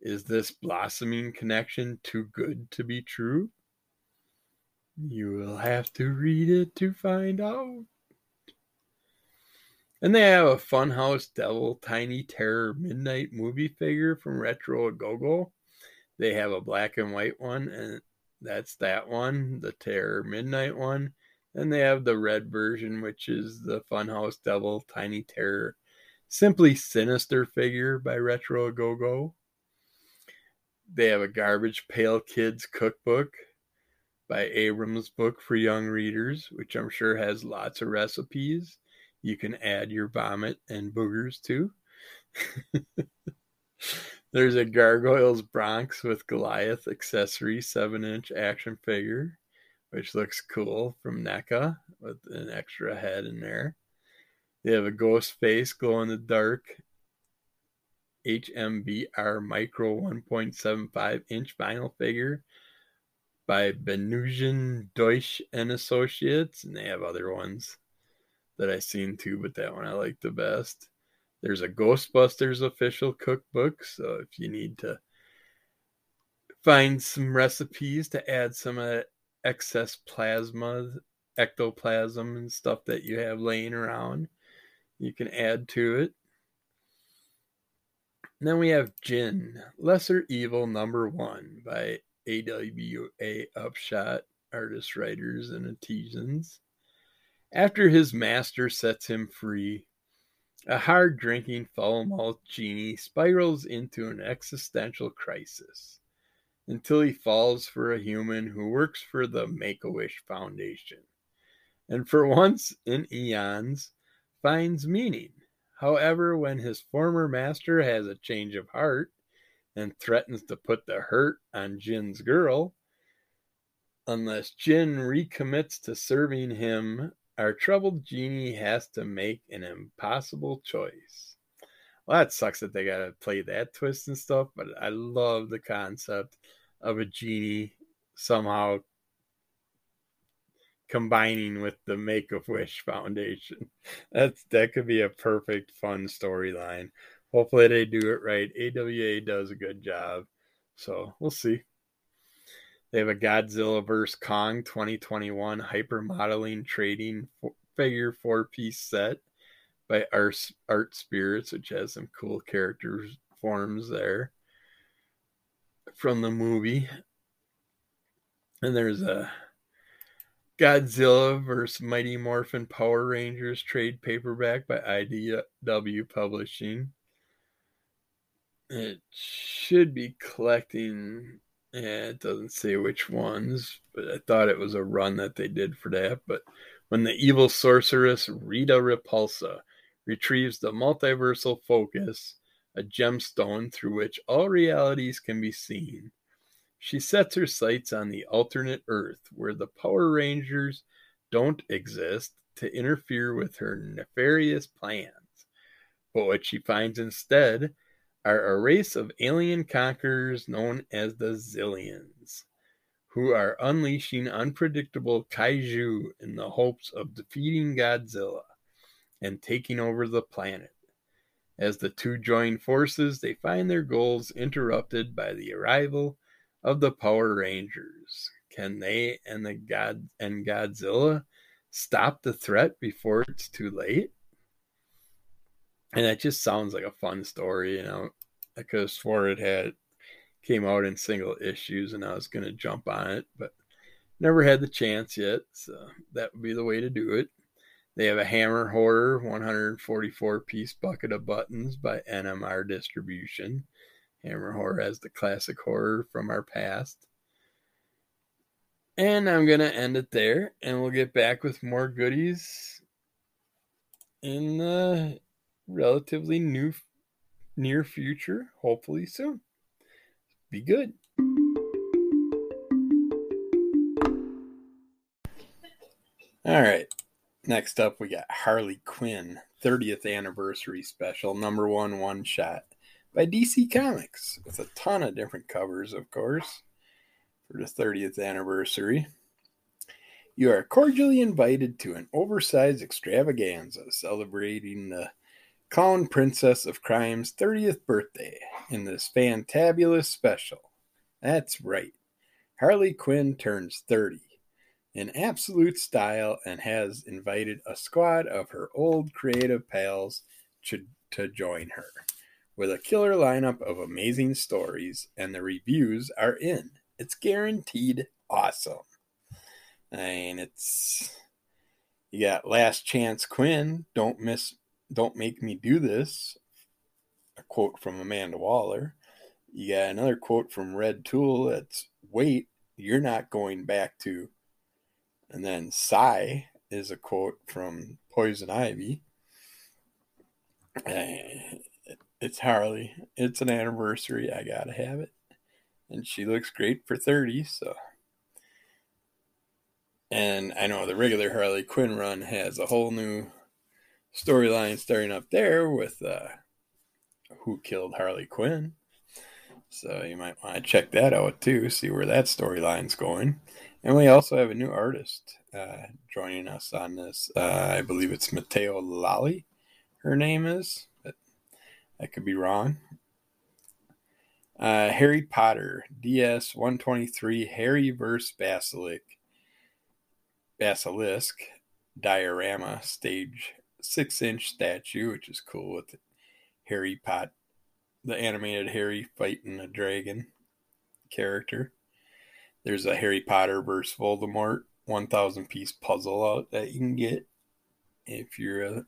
Is this blossoming connection too good to be true? You will have to read it to find out. And they have a Funhouse Devil Tiny Terror Midnight movie figure from Retro Go Go. They have a black and white one, and that's that one, the Terror Midnight one. And they have the red version, which is the Funhouse Devil Tiny Terror Simply Sinister figure by Retro Go Go. They have a Garbage Pail Kids cookbook by Abrams Book for Young Readers, which I'm sure has lots of recipes you can add your vomit and boogers to. There's a Gargoyles Bronx with Goliath accessory 7 inch action figure, which looks cool from NECA with an extra head in there. They have a ghost face glow in the dark HMBR Micro 1.75 inch vinyl figure by Bensussen Deutsch and Associates, and they have other ones that I've seen too, but that one I like the best. There's a Ghostbusters official cookbook, so if you need to find some recipes to add some of that excess plasma, ectoplasm, and stuff that you have laying around, you can add to it. And then we have Jinn, Lesser Evil Number One by AWA Upshot Artists, Writers, and Artisans. After his master sets him free, a hard drinking, foul mouthed genie spirals into an existential crisis until he falls for a human who works for the Make a Wish Foundation. And for once in eons, finds meaning. However, when his former master has a change of heart and threatens to put the hurt on Jinn's girl, unless Jinn recommits to serving him, our troubled genie has to make an impossible choice. Well, that sucks that they gotta play that twist and stuff, but I love the concept of a genie somehow combining with the Make a Wish Foundation. That's that could be a perfect fun storyline. Hopefully they do it right. AWA does a good job. So we'll see. They have a Godzilla vs. Kong 2021 hyper modeling trading figure four piece set by Art, Art Spirits, which has some cool characters forms there from the movie. And there's a Godzilla vs. Mighty Morphin Power Rangers trade paperback by IDW Publishing. It should be collecting. Yeah, it doesn't say which ones, but I thought it was a run that they did for that. But when the evil sorceress Rita Repulsa retrieves the multiversal focus, a gemstone through which all realities can be seen, she sets her sights on the alternate Earth where the Power Rangers don't exist to interfere with her nefarious plans. But what she finds instead are a race of alien conquerors known as the Xiliens, who are unleashing unpredictable kaiju in the hopes of defeating Godzilla and taking over the planet. As the two join forces, they find their goals interrupted by the arrival of the Power Rangers. Can they and the God and Godzilla stop the threat before it's too late? And that just sounds like a fun story, you know. I could have swore it had came out in single issues and I was gonna jump on it, but never had the chance yet, so that would be the way to do it. They have a Hammer Horror 144 piece bucket of buttons by NMR Distribution. Hammer horror as the classic horror from our past. And I'm going to end it there, and we'll get back with more goodies in the relatively new near future, hopefully soon. Be good. All right. Next up, we got Harley Quinn 30th anniversary special, number one one shot by DC Comics with a ton of different covers, of course, for the 30th anniversary. You are cordially invited to an oversized extravaganza celebrating the Clown Princess of Crime's 30th birthday in this fantabulous special. That's right. Harley Quinn turns 30. in absolute style and has invited a squad of her old creative pals to, to join her with a killer lineup of amazing stories, and the reviews are in. It's guaranteed awesome. I mean, it's you got Last Chance Quinn, don't miss, don't make me do this. A quote from Amanda Waller. You got another quote from Red Tool that's wait, you're not going back to. And then Sigh is a quote from Poison Ivy. It's Harley. It's an anniversary. I gotta have it. And she looks great for 30, so. And I know the regular Harley Quinn run has a whole new storyline starting up there with uh, who killed Harley Quinn. So you might want to check that out too, see where that storyline's going. And we also have a new artist uh, joining us on this. Uh, I believe it's Mateo Lally, her name is. I could be wrong. Uh, Harry Potter DS 123 Harry vs. Basilisk Basilisk diorama stage six inch statue, which is cool with Harry Pot, the animated Harry fighting a dragon character. There's a Harry Potter vs. Voldemort 1000 piece puzzle out that you can get if you're a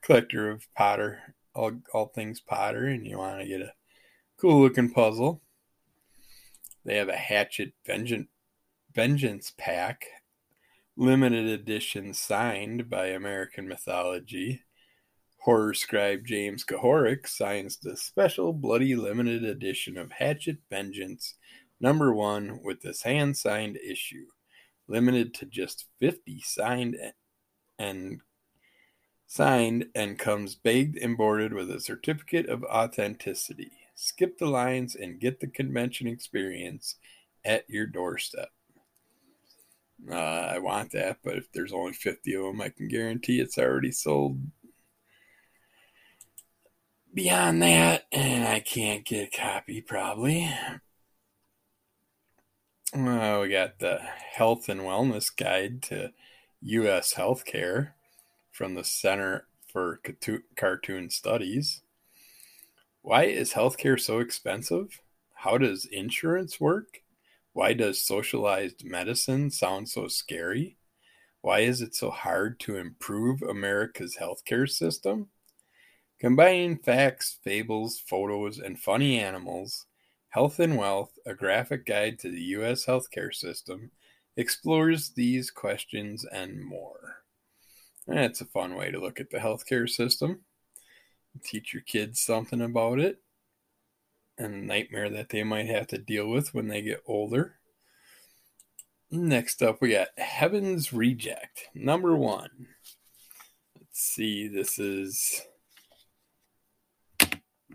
collector of Potter all, all things Potter and you want to get a cool looking puzzle, they have a Hatchet Vengeance, Vengeance pack, limited edition signed by American Mythology. Horror scribe James Kuhoric signs the special bloody limited edition of Hatchet Vengeance number one with this hand signed issue, limited to just 50 signed and signed and comes bagged and boarded with a certificate of authenticity. Skip the lines and get the convention experience at your doorstep. Uh, I want that, but if there's only 50 of them, I can guarantee it's already sold. Beyond that, and I can't get a copy probably. Uh, we got the health and wellness guide to U.S. healthcare from the Center for Cartoon Studies. Why is healthcare so expensive? How does insurance work? Why does socialized medicine sound so scary? Why is it so hard to improve America's healthcare system? Combining facts, fables, photos, and funny animals, Health and Wealth, a graphic guide to the U.S. healthcare system, explores these questions and more. That's a fun way to look at the healthcare system. Teach your kids something about it and the nightmare that they might have to deal with when they get older. Next up, we got Heaven's Reject, number one. Let's see, this is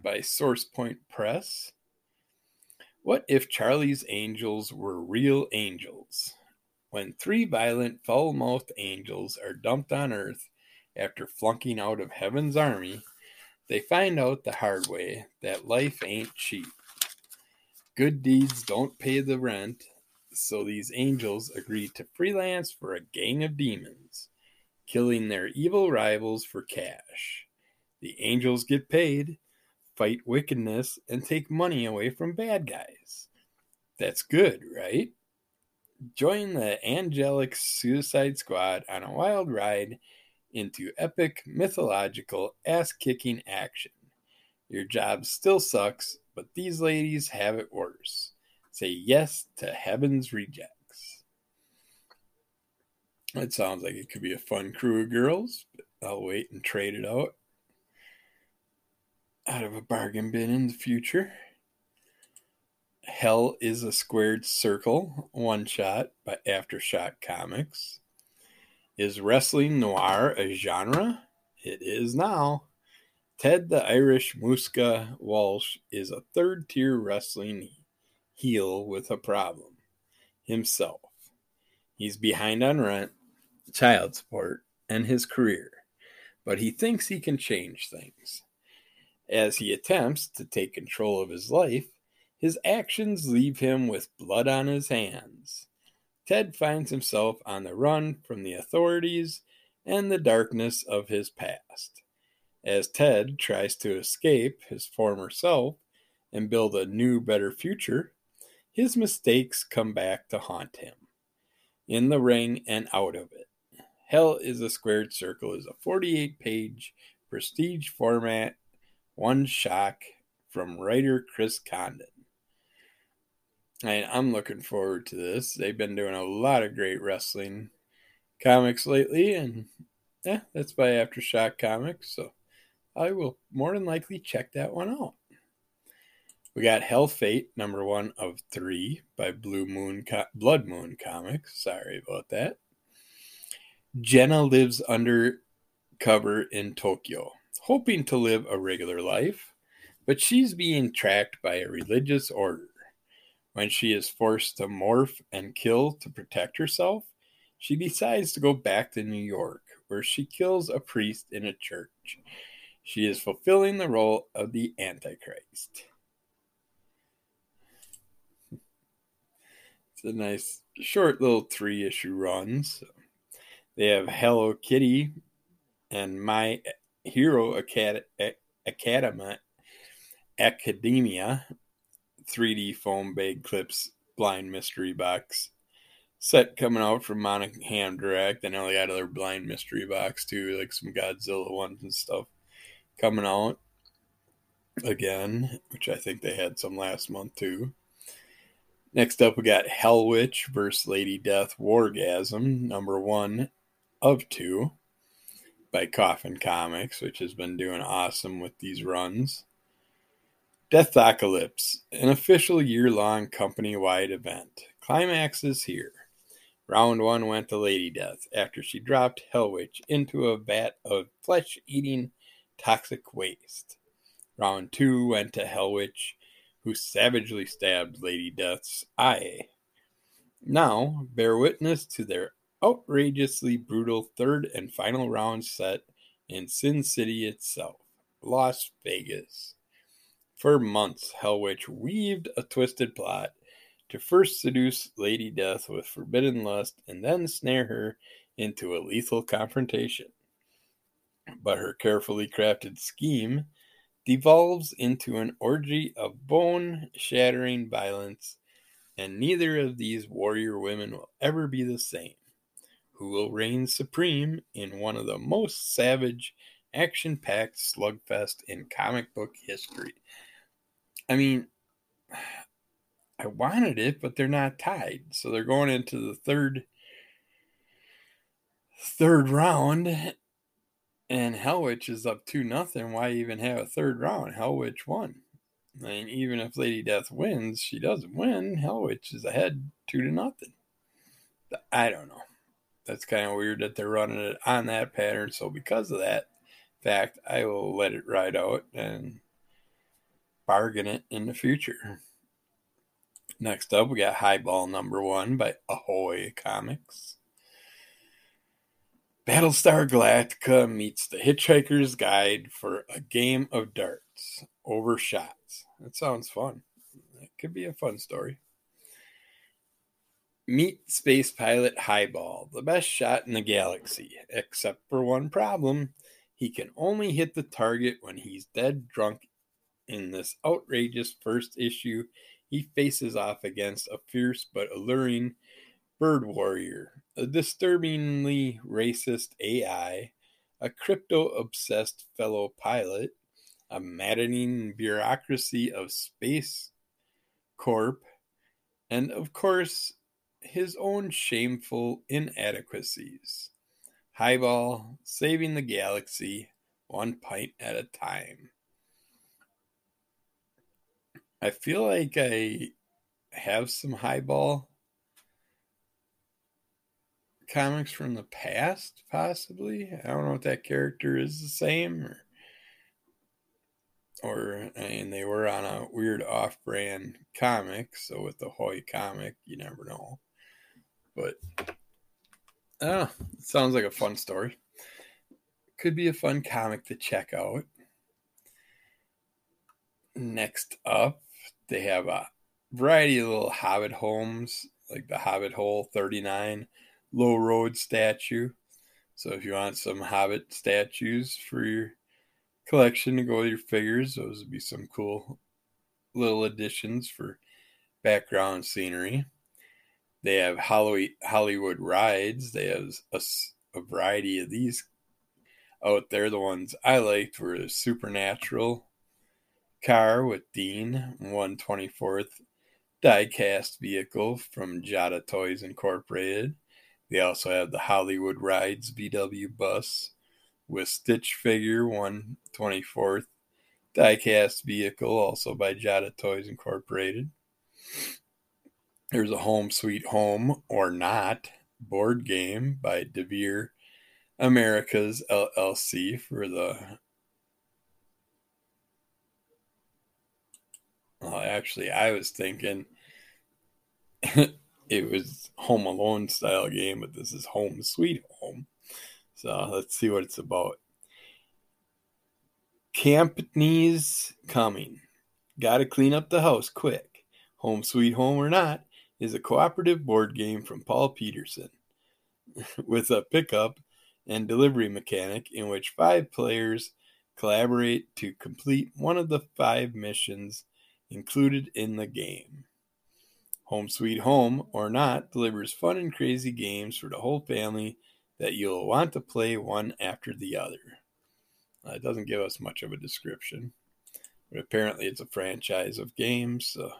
by SourcePoint Press. What if Charlie's angels were real angels? When three violent, foul mouthed angels are dumped on earth after flunking out of heaven's army, they find out the hard way that life ain't cheap. Good deeds don't pay the rent, so these angels agree to freelance for a gang of demons, killing their evil rivals for cash. The angels get paid, fight wickedness, and take money away from bad guys. That's good, right? Join the angelic Suicide Squad on a wild ride into epic, mythological, ass kicking action. Your job still sucks, but these ladies have it worse. Say yes to Heaven's Rejects. It sounds like it could be a fun crew of girls, but I'll wait and trade it out out of a bargain bin in the future. Hell is a Squared Circle one shot by Aftershock Comics. Is wrestling noir a genre? It is now. Ted the Irish Muska Walsh is a third tier wrestling heel with a problem himself. He's behind on rent, child support, and his career, but he thinks he can change things. As he attempts to take control of his life, his actions leave him with blood on his hands. Ted finds himself on the run from the authorities and the darkness of his past. As Ted tries to escape his former self and build a new, better future, his mistakes come back to haunt him. In the ring and out of it. Hell is a Squared Circle is a 48 page prestige format, one shock from writer Chris Condon. I'm looking forward to this. They've been doing a lot of great wrestling comics lately, and yeah, that's by Aftershock Comics, so I will more than likely check that one out. We got Hell Fate, number one of three by Blue Moon Co- Blood Moon Comics. Sorry about that. Jenna lives undercover in Tokyo, hoping to live a regular life, but she's being tracked by a religious order. When she is forced to morph and kill to protect herself, she decides to go back to New York, where she kills a priest in a church. She is fulfilling the role of the Antichrist. It's a nice, short little three issue run. So they have Hello Kitty and My Hero Acad- Academia 3D foam bag clips blind mystery box set coming out from Monaghan Direct. I know they got other blind mystery box too, like some Godzilla ones and stuff coming out again, which I think they had some last month too. Next up, we got Hell Witch versus Lady Death Wargasm, number one of two by Coffin Comics, which has been doing awesome with these runs. Deathocalypse, an official year long company wide event. Climax is here. Round one went to Lady Death after she dropped Hellwitch into a vat of flesh eating toxic waste. Round two went to Hellwitch, who savagely stabbed Lady Death's eye. Now, bear witness to their outrageously brutal third and final round set in Sin City itself, Las Vegas. For months, Hellwitch weaved a twisted plot to first seduce Lady Death with forbidden lust and then snare her into a lethal confrontation. But her carefully crafted scheme devolves into an orgy of bone shattering violence, and neither of these warrior women will ever be the same. Who will reign supreme in one of the most savage, action packed slugfest in comic book history? I mean, I wanted it, but they're not tied. So they're going into the third third round and Hellwitch is up two nothing. Why even have a third round? Hellwitch won. I mean, even if Lady Death wins, she doesn't win. Hellwitch is ahead two to nothing. I don't know. That's kind of weird that they're running it on that pattern. So because of that fact, I will let it ride out and bargain it in the future. Next up, we got Highball number one by Ahoy Comics. Battlestar Galactica meets the Hitchhiker's Guide for a game of darts over shots. That sounds fun. It could be a fun story. Meet space pilot Highball, the best shot in the galaxy, except for one problem. He can only hit the target when he's dead drunk in this outrageous first issue, he faces off against a fierce but alluring bird warrior, a disturbingly racist AI, a crypto obsessed fellow pilot, a maddening bureaucracy of Space Corp, and of course, his own shameful inadequacies. Highball saving the galaxy one pint at a time. I feel like I have some highball comics from the past, possibly. I don't know if that character is the same or or I mean they were on a weird off brand comic, so with the Hoy comic, you never know. But oh, it sounds like a fun story. Could be a fun comic to check out. Next up, they have a variety of little hobbit homes like the Hobbit Hole 39 Low Road statue. So if you want some Hobbit statues for your collection to go with your figures, those would be some cool little additions for background scenery. They have Hollywood rides. They have a, a variety of these out there. The ones I liked were Supernatural car with Dean, 124th diecast vehicle from Jada Toys Incorporated. They also have the Hollywood Rides VW bus with Stitch figure 124th diecast vehicle, also by Jada Toys Incorporated. There's a Home Sweet Home or Not board game by DeVere Americas LLC for the. Well, actually, I was thinking it was Home Alone style game, but this is Home Sweet Home. So let's see what it's about. Campney's coming. Gotta clean up the house quick. Home Sweet Home or not is a cooperative board game from Paul Peterson with a pickup and delivery mechanic in which five players collaborate to complete one of the five missions included in the game. Home Sweet Home or Not delivers fun and crazy games for the whole family that you'll want to play one after the other. Uh, it doesn't give us much of a description, but apparently it's a franchise of games. So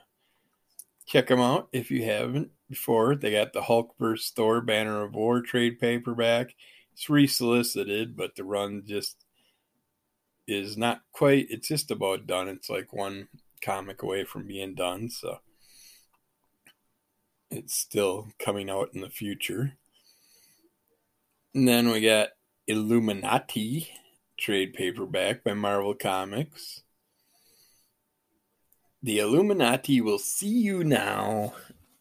check them out if you haven't before. They got the Hulk Hulkverse Thor Banner of War trade paperback. It's resolicited, but the run just is not quite. It's just about done. It's like one comic away from being done. So it's still coming out in the future. And then we got Illuminati trade paperback by Marvel Comics. The Illuminati will see you now.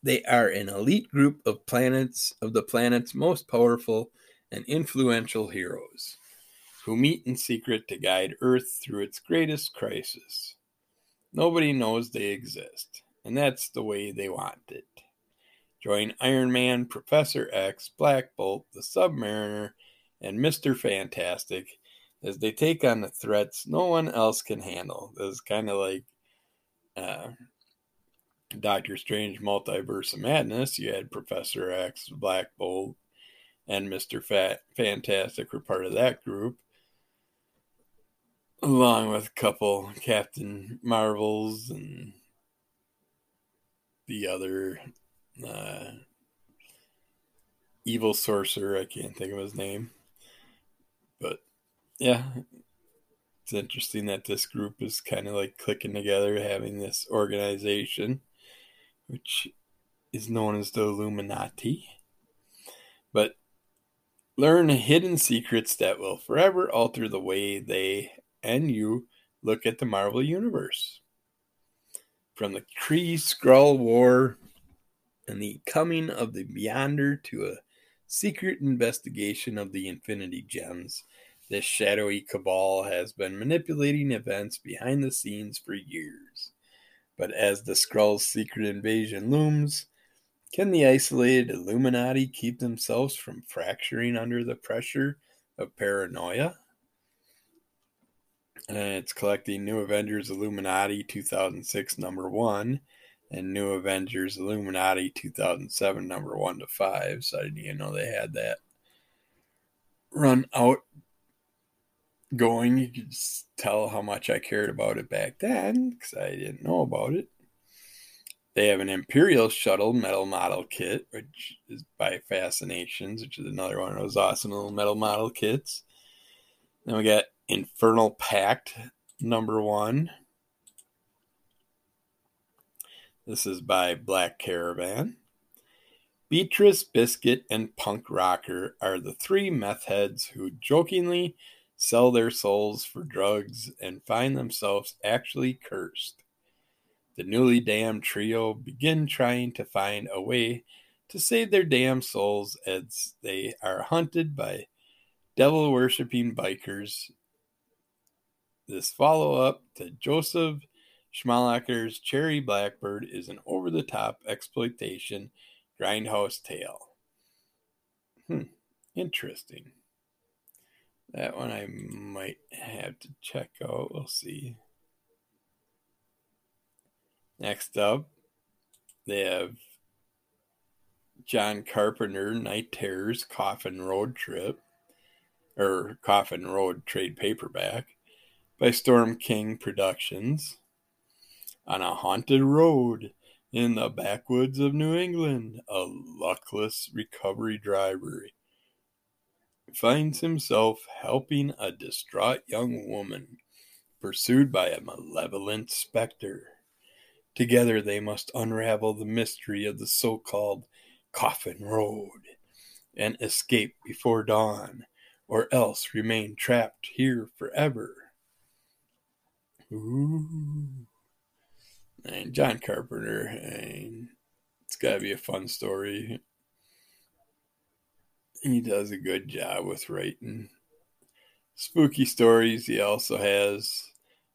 They are an elite group of planets of the planet's most powerful and influential heroes who meet in secret to guide Earth through its greatest crisis. Nobody knows they exist, and that's the way they want it. Join Iron Man, Professor X, Black Bolt, the Submariner, and Mr. Fantastic as they take on the threats no one else can handle. This is kind of like uh, Doctor Strange Multiverse of Madness. You had Professor X, Black Bolt, and Mr. Fat Fantastic were part of that group. Along with a couple Captain Marvels and the other uh, evil sorcerer. I can't think of his name, but yeah, it's interesting that this group is kind of like clicking together, having this organization, which is known as the Illuminati. But learn hidden secrets that will forever alter the way they and you look at the Marvel Universe. From the Kree Skrull War and the coming of the Beyonder to a secret investigation of the Infinity Gems, this shadowy cabal has been manipulating events behind the scenes for years. But as the Skrulls' secret invasion looms, can the isolated Illuminati keep themselves from fracturing under the pressure of paranoia? And it's collecting New Avengers Illuminati 2006 number 1 and New Avengers Illuminati 2007 number 1 to 5. So I didn't even know they had that run out going. You could tell how much I cared about it back then because I didn't know about it. They have an Imperial Shuttle metal model kit, which is by Fascinations, which is another one of those awesome little metal model kits. Then we got Infernal Pact number one. This is by Black Caravan. Beatrice, Biscuit, and Punk Rocker are the three meth heads who jokingly sell their souls for drugs, and find themselves actually cursed. The newly damned trio begin trying to find a way to save their damned souls as they are hunted by devil worshipping bikers. This follow up to Joseph Schmalacher's Cherry Blackbird is an over the top exploitation Grindhouse Tale. Hmm, interesting. That one I might have to check out. We'll see. Next up, they have John Carpenter, Night Terrors, Coffin Road Trip, or Coffin Road Trade Paperback by Storm King Productions. On a haunted road in the backwoods of New England, a luckless recovery driver finds himself helping a distraught young woman pursued by a malevolent specter. Together they must unravel the mystery of the so called Coffin Road and escape before dawn, or else remain trapped here forever. Ooh. And John Carpenter, and it's got to be a fun story. He does a good job with writing spooky stories. He also has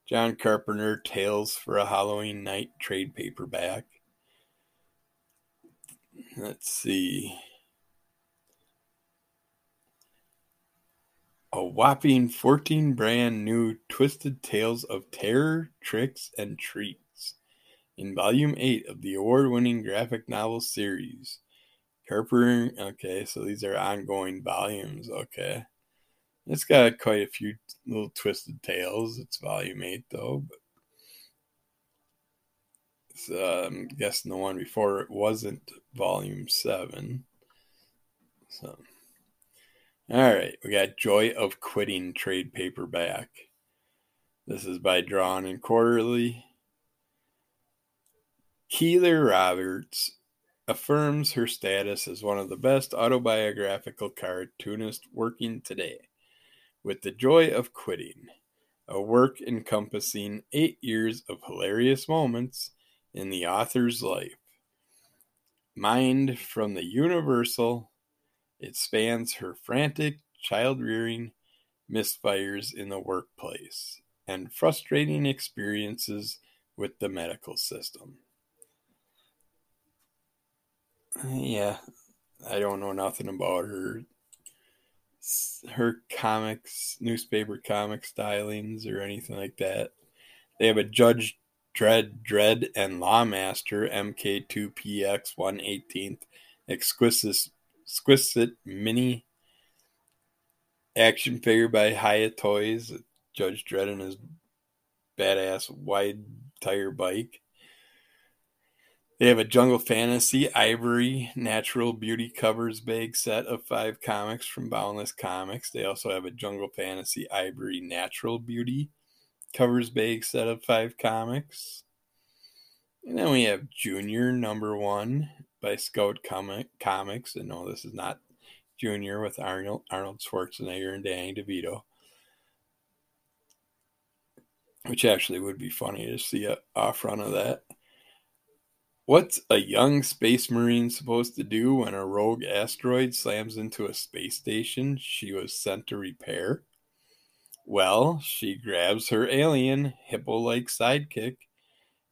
John Carpenter Tales for a Halloween Night trade paperback. Let's see. A whopping 14 brand new Twisted Tales of Terror, Tricks, and Treats in Volume 8 of the award winning graphic novel series. Okay, so these are ongoing volumes, okay. It's got quite a few little twisted tales. It's volume 8 though, but so I'm um, guessing the one before it wasn't volume 7. So all right, we got Joy of Quitting trade paperback. This is by Drawn and Quarterly. Keiler Roberts affirms her status as one of the best autobiographical cartoonists working today, with The Joy of Quitting, a work encompassing eight years of hilarious moments in the author's life. Mined from the universal it spans her frantic child rearing misfires in the workplace and frustrating experiences with the medical system. Yeah, I don't know nothing about her her comics, newspaper comic stylings or anything like that. They have a Judge Dredd, Dredd, and Lawmaster MK2PX 118th exquisite exquisite mini action figure by Hiya Toys, Judge Dredd and his badass wide tire bike. They have a Jungle Fantasy Ivory Natural Beauty Covers Bag set of five comics from Boundless Comics. They also have a Jungle Fantasy Ivory Natural Beauty Covers Bag set of five comics. And then we have Junior number one by Scout Comic Comics. And no, this is not Junior with Arnold Arnold Schwarzenegger and Danny DeVito. Which actually would be funny to see a off front of that. What's a young space marine supposed to do when a rogue asteroid slams into a space station she was sent to repair? Well, she grabs her alien, hippo like sidekick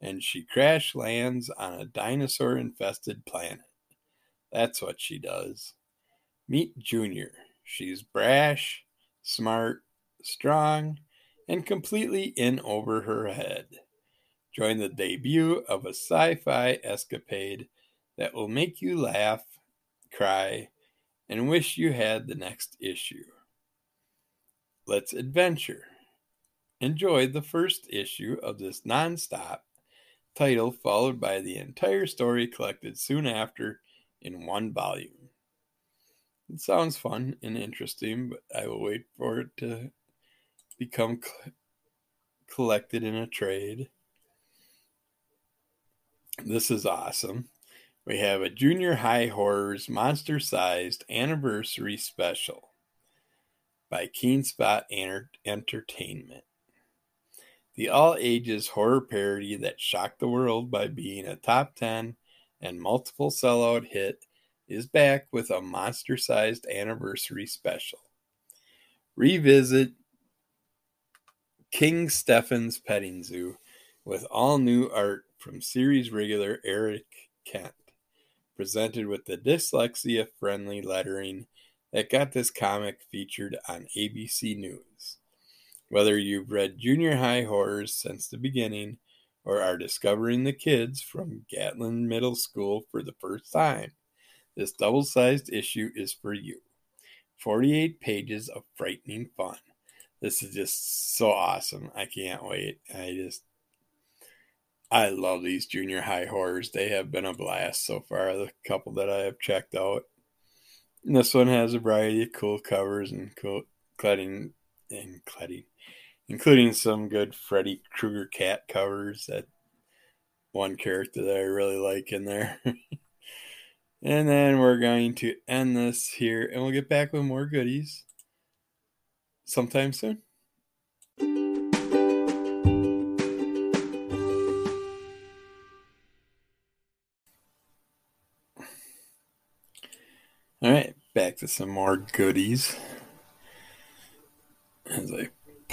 and she crash lands on a dinosaur infested planet. That's what she does. Meet Junior. She's brash, smart, strong, and completely in over her head. Join the debut of a sci fi escapade that will make you laugh, cry, and wish you had the next issue. Let's adventure. Enjoy the first issue of this non-stop title, followed by the entire story collected soon after in one volume. It sounds fun and interesting, but I will wait for it to become collected in a trade. This is awesome. We have a junior high horrors monster sized anniversary special by Keen Spot Entertainment the all ages horror parody that shocked the world by being a top 10 and multiple sellout hit is back with a monster sized anniversary special. Revisit King Stephen's Petting Zoo with all new art from series regular Eric Kent, presented with the dyslexia friendly lettering that got this comic featured on ABC News. Whether you've read junior high horrors since the beginning or are discovering the kids from Gatlin Middle School for the first time, this double sized issue is for you. 48 pages of frightening fun. This is just so awesome. I can't wait. I just, I love these junior high horrors. They have been a blast so far, the couple that I have checked out. And this one has a variety of cool covers and cool cladding and cladding, including some good Freddy Krueger cat covers. That one character that I really like in there. and then we're going to end this here, and we'll get back with more goodies sometime soon. All right, back to some more goodies. As I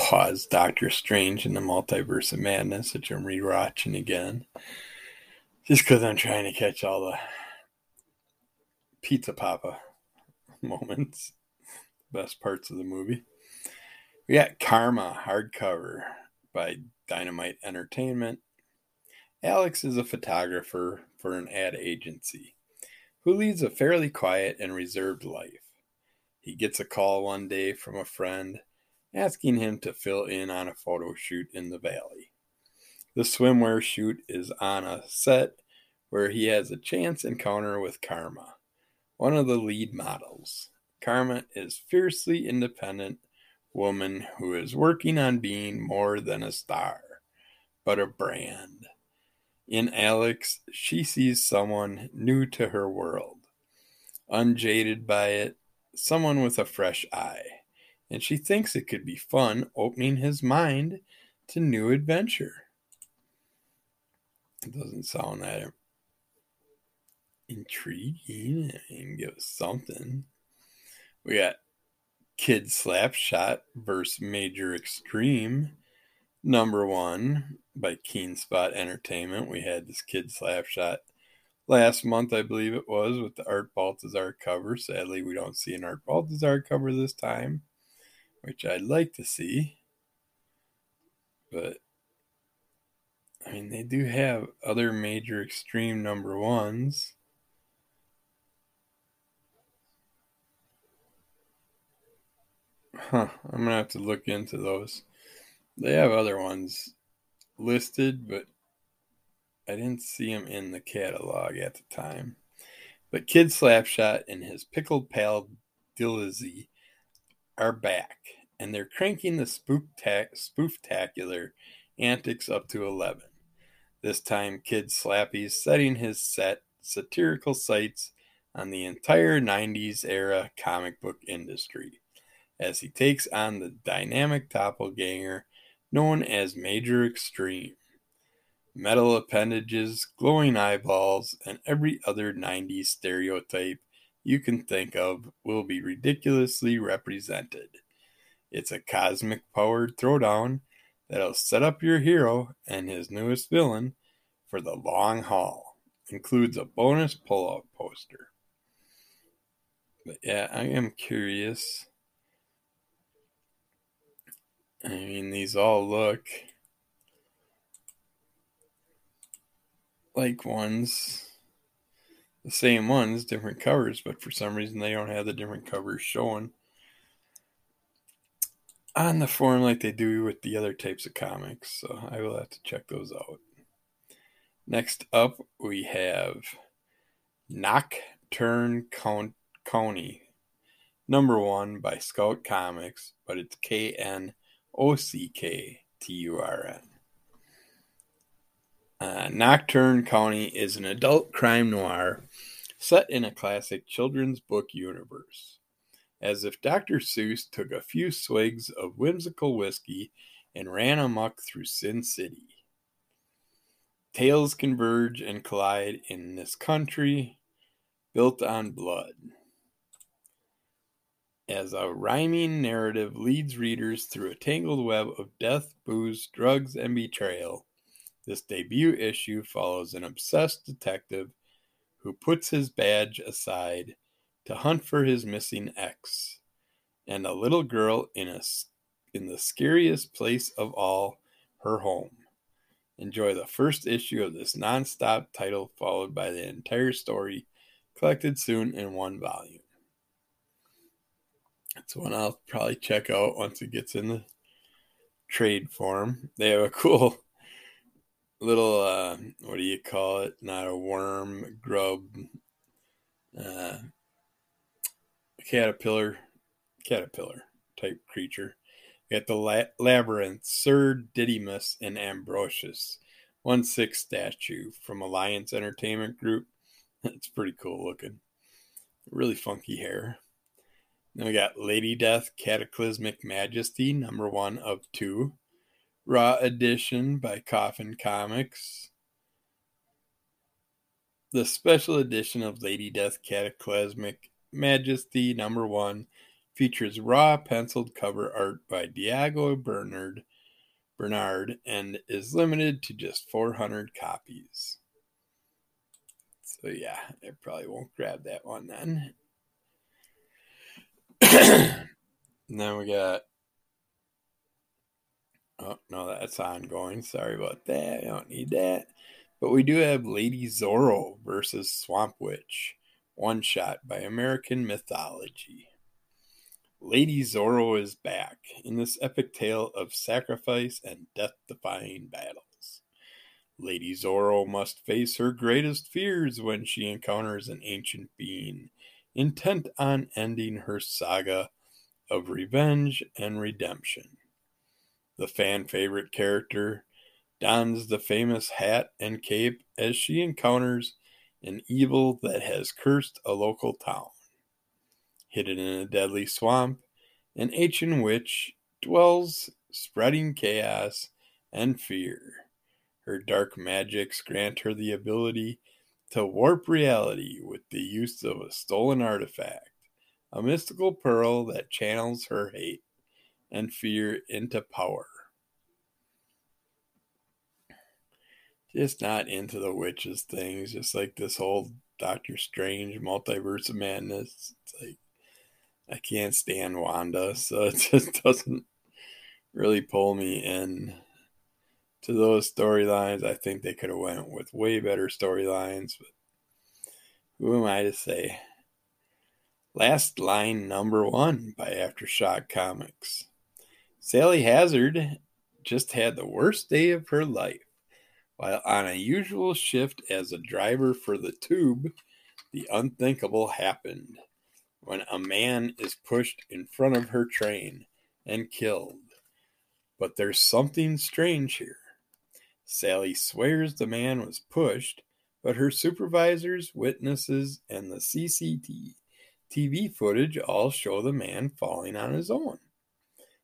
pause Doctor Strange in the Multiverse of Madness, which I'm rewatching again. Just because I'm trying to catch all the Pizza Poppa moments, best parts of the movie. We got Karma hardcover by Dynamite Entertainment. Alex is a photographer for an ad agency who leads a fairly quiet and reserved life. He gets a call one day from a friend asking him to fill in on a photo shoot in the valley. The swimwear shoot is on a set where he has a chance encounter with Karma, one of the lead models. Karma is fiercely independent woman who is working on being more than a star, but a brand. In Alex, she sees someone new to her world, unjaded by it, someone with a fresh eye, and she thinks it could be fun opening his mind to new adventure. It doesn't sound that intriguing and give us something. We got Kid Slapshot versus Major Extreme. Number one by Keen Spot Entertainment. We had this Kid Slapshot last month, I believe it was, with the Art Baltazar cover. Sadly, we don't see an Art Baltazar cover this time, which I'd like to see. But, I mean, they do have other major extreme number ones. Huh. I'm gonna have to look into those. They have other ones listed, but I didn't see them in the catalog at the time. But Kid Slapshot and his pickled pal Dillizzy are back, and they're cranking the spooftacular antics up to 11. This time, Kid Slappy's setting his set satirical sights on the entire 90s era comic book industry as he takes on the dynamic doppelganger known as Major Extreme. Metal appendages, glowing eyeballs, and every other 90s stereotype you can think of will be ridiculously represented. It's a cosmic powered throwdown that'll set up your hero and his newest villain for the long haul. Includes a bonus pull out poster. But yeah, I am curious I mean, these all look like ones, the same ones, different covers, but for some reason they don't have the different covers showing on the form like they do with the other types of comics. So I will have to check those out. Next up, we have Knockturn Count County, number one by Scout Comics, but it's K N O C K T U R N. Uh, Knockturn County is an adult crime noir set in a classic children's book universe. As if Dr. Seuss took a few swigs of whimsical whiskey and ran amuck through Sin City. Tales converge and collide in this country built on blood as a rhyming narrative leads readers through a tangled web of death, booze, drugs, and betrayal. This debut issue follows an obsessed detective who puts his badge aside to hunt for his missing ex, and a little girl in a in the scariest place of all, her home. Enjoy the first issue of this non-stop title, followed by the entire story, collected soon in one volume. It's one I'll probably check out once it gets in the trade form. They have a cool little uh, what do you call it? Not a worm, grub, uh, caterpillar, caterpillar type creature. At the la- labyrinth, Sir Didymus and Ambrosius, one six statue from Alliance Entertainment Group. It's pretty cool looking. Really funky hair. Then we got Lady Death Cataclysmic Majesty, number one of two. Raw Edition by Coffin Comics. The special edition of Lady Death Cataclysmic Majesty number one features raw penciled cover art by Diego Bernard Bernard and is limited to just 400 copies. So yeah, I probably won't grab that one then. then we got Oh, no, that's ongoing. Sorry about that. I don't need that. But we do have Lady Zorro versus Swamp Witch, one shot by American Mythology. Lady Zorro is back in this epic tale of sacrifice and death defying battles. Lady Zorro must face her greatest fears when she encounters an ancient being intent on ending her saga of revenge and redemption. The fan favorite character dons the famous hat and cape as she encounters an evil that has cursed a local town. Hidden in a deadly swamp, an ancient witch dwells, spreading chaos and fear. Her dark magics grant her the ability to warp reality with the use of a stolen artifact, a mystical pearl that channels her hate and fear into power. Just not into the witches things, just like this whole Doctor Strange multiverse of madness. It's like I can't stand Wanda, so it just doesn't really pull me in to those storylines. I think they could have went with way better storylines, but who am I to say? Last line number one by Aftershock Comics. Sally Hazard just had the worst day of her life. While on a usual shift as a driver for the tube, the unthinkable happened when a man is pushed in front of her train and killed. But there's something strange here. Sally swears the man was pushed, but her supervisors, witnesses, and the CCTV footage all show the man falling on his own.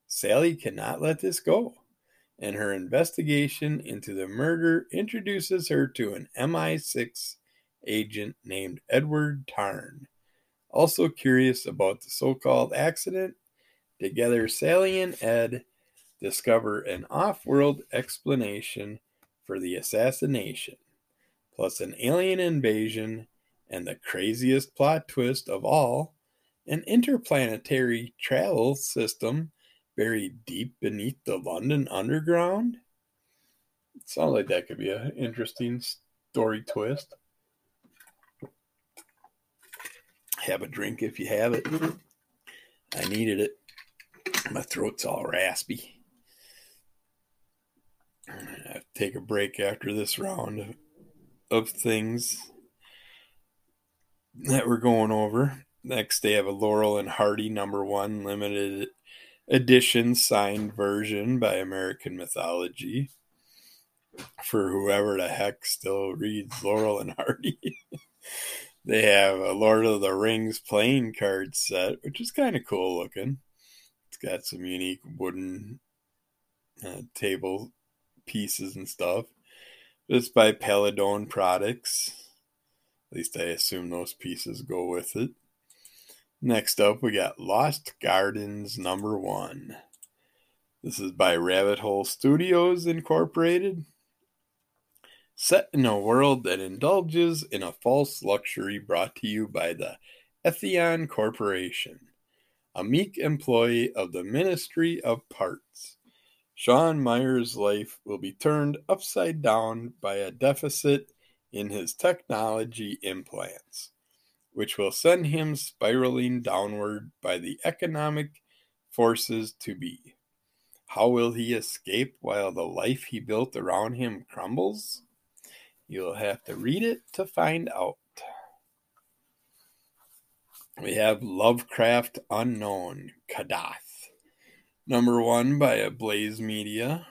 Sally cannot let this go, and her investigation into the murder introduces her to an MI6 agent named Edward Tarn. Also curious about the so called accident, together Sally and Ed discover an off world explanation for the assassination, plus an alien invasion, and the craziest plot twist of all an interplanetary travel system buried deep beneath the London Underground? It sounds like that could be an interesting story twist. Have a drink if you have it. I needed it. My throat's all raspy. I take a break after this round of, of things that we're going over. Next, they have a Laurel and Hardy number one limited edition signed version by American Mythology for whoever the heck still reads Laurel and Hardy. they have a Lord of the Rings playing card set, which is kind of cool looking. It's got some unique wooden uh, table pieces and stuff. It's by Peladon Products. At least I assume those pieces go with it. Next up, we got Lost Gardens number one. This is by Rabbit Hole Studios Incorporated. set in a world that indulges in a false luxury brought to you by the Ethion Corporation, a meek employee of the Ministry of Parts. Sean Meyer's life will be turned upside down by a deficit in his technology implants, which will send him spiraling downward by the economic forces to be. How will he escape while the life he built around him crumbles? You'll have to read it to find out. We have Lovecraft Unknown, Kadath. Number one by Ablaze Media.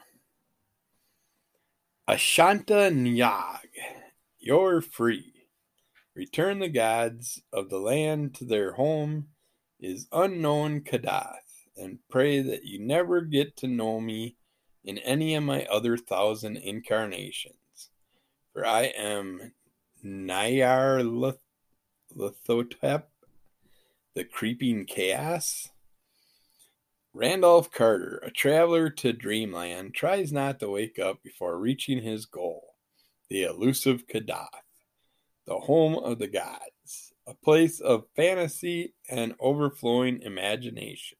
Ashanta Nyag, you're free. Return the gods of the land to their home is unknown Kadath, and pray that you never get to know me in any of my other thousand incarnations for I am Nyar Lithotep, the creeping chaos. Randolph Carter, a traveler to dreamland, tries not to wake up before reaching his goal, the elusive Kadath, the home of the gods, a place of fantasy and overflowing imagination.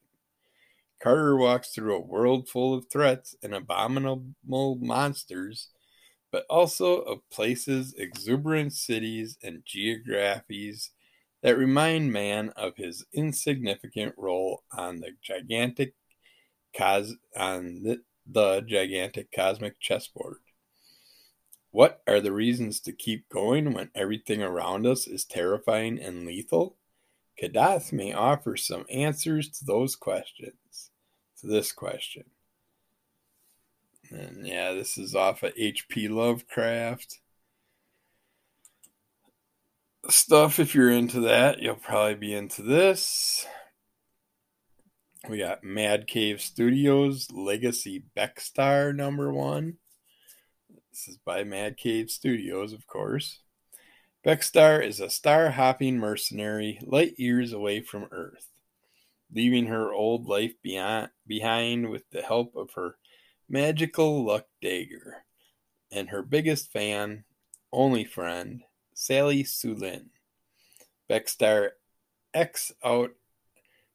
Carter walks through a world full of threats and abominable monsters but also of places, exuberant cities, and geographies that remind man of his insignificant role on the gigantic cos- on the, the gigantic cosmic chessboard. What are the reasons to keep going when everything around us is terrifying and lethal? Kadath may offer some answers to those questions. To this question and yeah, this is off of H.P. Lovecraft stuff. If you're into that, you'll probably be into this. We got Mad Cave Studios Legacy Beckstar number one. This is by Mad Cave Studios, of course. Beckstar is a star hopping mercenary light years away from Earth, leaving her old life beyond, behind with the help of her Magical Luck Dagger, and her biggest fan, only friend, Sally Sulin. Beckstar X out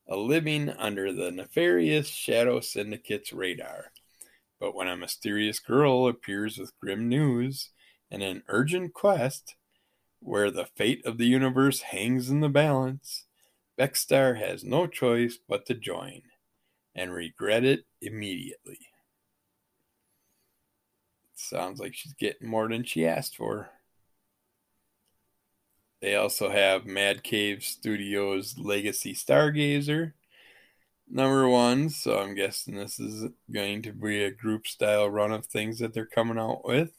a living under the nefarious Shadow Syndicate's radar. But when a mysterious girl appears with grim news and an urgent quest where the fate of the universe hangs in the balance, Beckstar has no choice but to join and regret it immediately. Sounds like she's getting more than she asked for. They also have Mad Cave Studios Legacy Stargazer number one, so I'm guessing this is going to be a group style run of things that they're coming out with.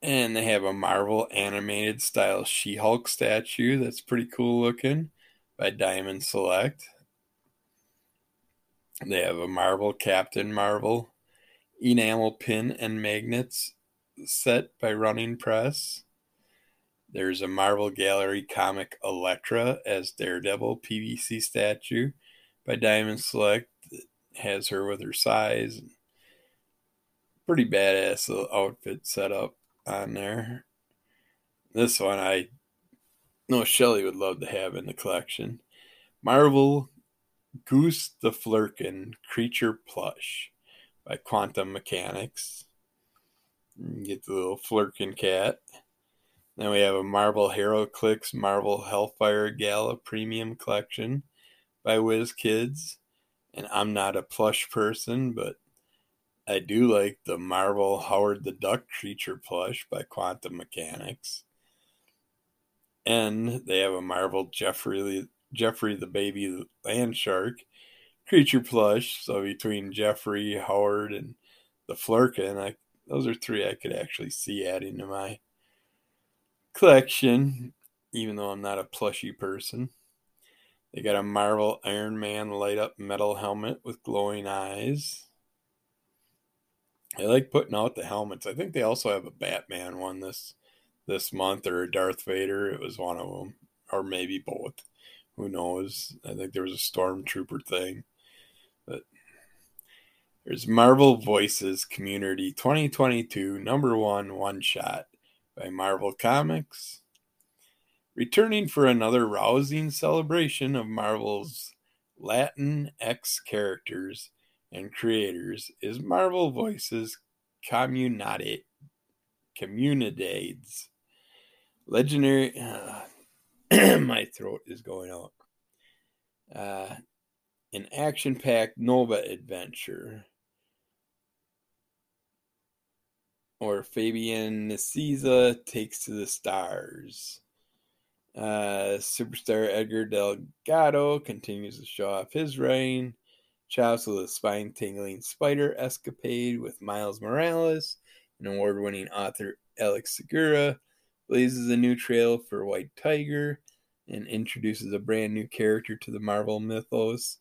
And they have a Marvel animated style She Hulk statue that's pretty cool looking by Diamond Select. They have a Marvel Captain Marvel enamel pin and magnets set by Running Press. There's a Marvel Gallery comic Elektra as Daredevil PVC statue by Diamond Select has her with her size. Pretty badass outfit set up on there. This one I know Shelly would love to have in the collection. Marvel Goose the Flerken creature plush by Quantum Mechanics. Get the little Flerken cat. Then we have a Marvel HeroClix Marvel Hellfire Gala Premium Collection by WizKids. And I'm not a plush person, but I do like the Marvel Howard the Duck creature plush by Quantum Mechanics. And they have a Marvel Jeffrey Jeffrey the Baby Land Shark creature plush. So between Jeffrey, Howard, and the Flerken, I those are three I could actually see adding to my collection, even though I'm not a plushy person. They got a Marvel Iron Man light up metal helmet with glowing eyes. I like putting out the helmets. I think they also have a Batman one this this month or a Darth Vader. It was one of them, or maybe both. Who knows? I think there was a Stormtrooper thing. But There's Marvel Voices Community 2022 number one one shot by Marvel Comics. Returning for another rousing celebration of Marvel's Latin X characters and creators is Marvel Voices Comunidades. Comunidades. Legendary. Uh, my throat is going out. Uh, an action packed Nova adventure. Or Fabian Nicieza takes to the stars. Uh, superstar Edgar Delgado continues to show off his reign. Chops with a spine tingling spider escapade with Miles Morales. An award winning author Alex Segura blazes a new trail for White Tiger and introduces a brand new character to the Marvel mythos.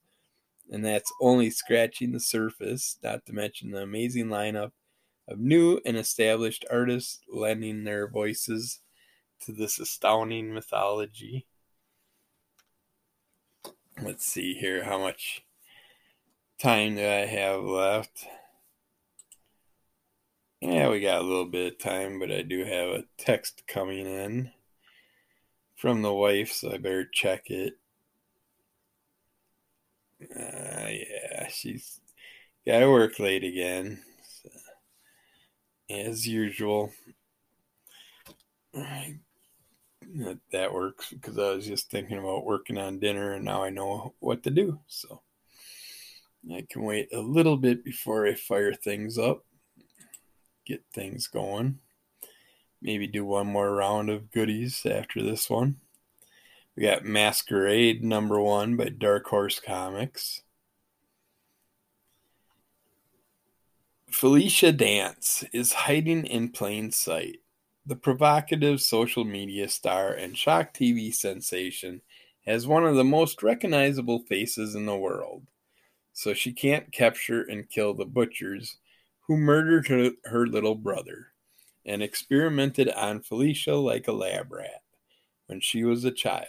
And that's only scratching the surface, not to mention the amazing lineup of new and established artists lending their voices to this astounding mythology. Let's see here how much time do I have left. Yeah, we got a little bit of time, but I do have a text coming in from the wife, so I better check it. Uh, yeah, she's got to work late again, as usual. That works because I was just thinking about working on dinner and now I know what to do. So I can wait a little bit before I fire things up, get things going. Maybe do one more round of goodies after this one. We got Masquerade number one by Dark Horse Comics. Felicia Dance is hiding in plain sight the provocative social media star and shock TV sensation has one of the most recognizable faces in the world, so she can't capture and kill the butchers who murdered her, her little brother and experimented on Felicia like a lab rat when she was a child.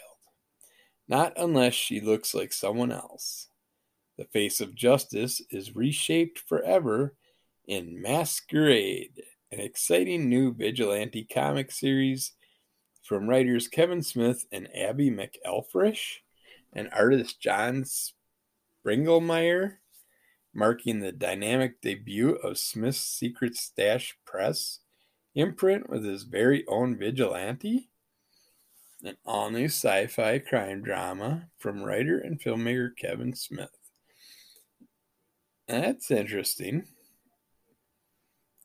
Not unless she looks like someone else. The face of justice is reshaped forever in Masquerade an exciting new vigilante comic series from writers Kevin Smith and Abby McElfresh and artist John Springelmeyer, marking the dynamic debut of Smith's Secret Stash Press imprint with his very own vigilante. An all new sci fi crime drama from writer and filmmaker Kevin Smith. That's interesting.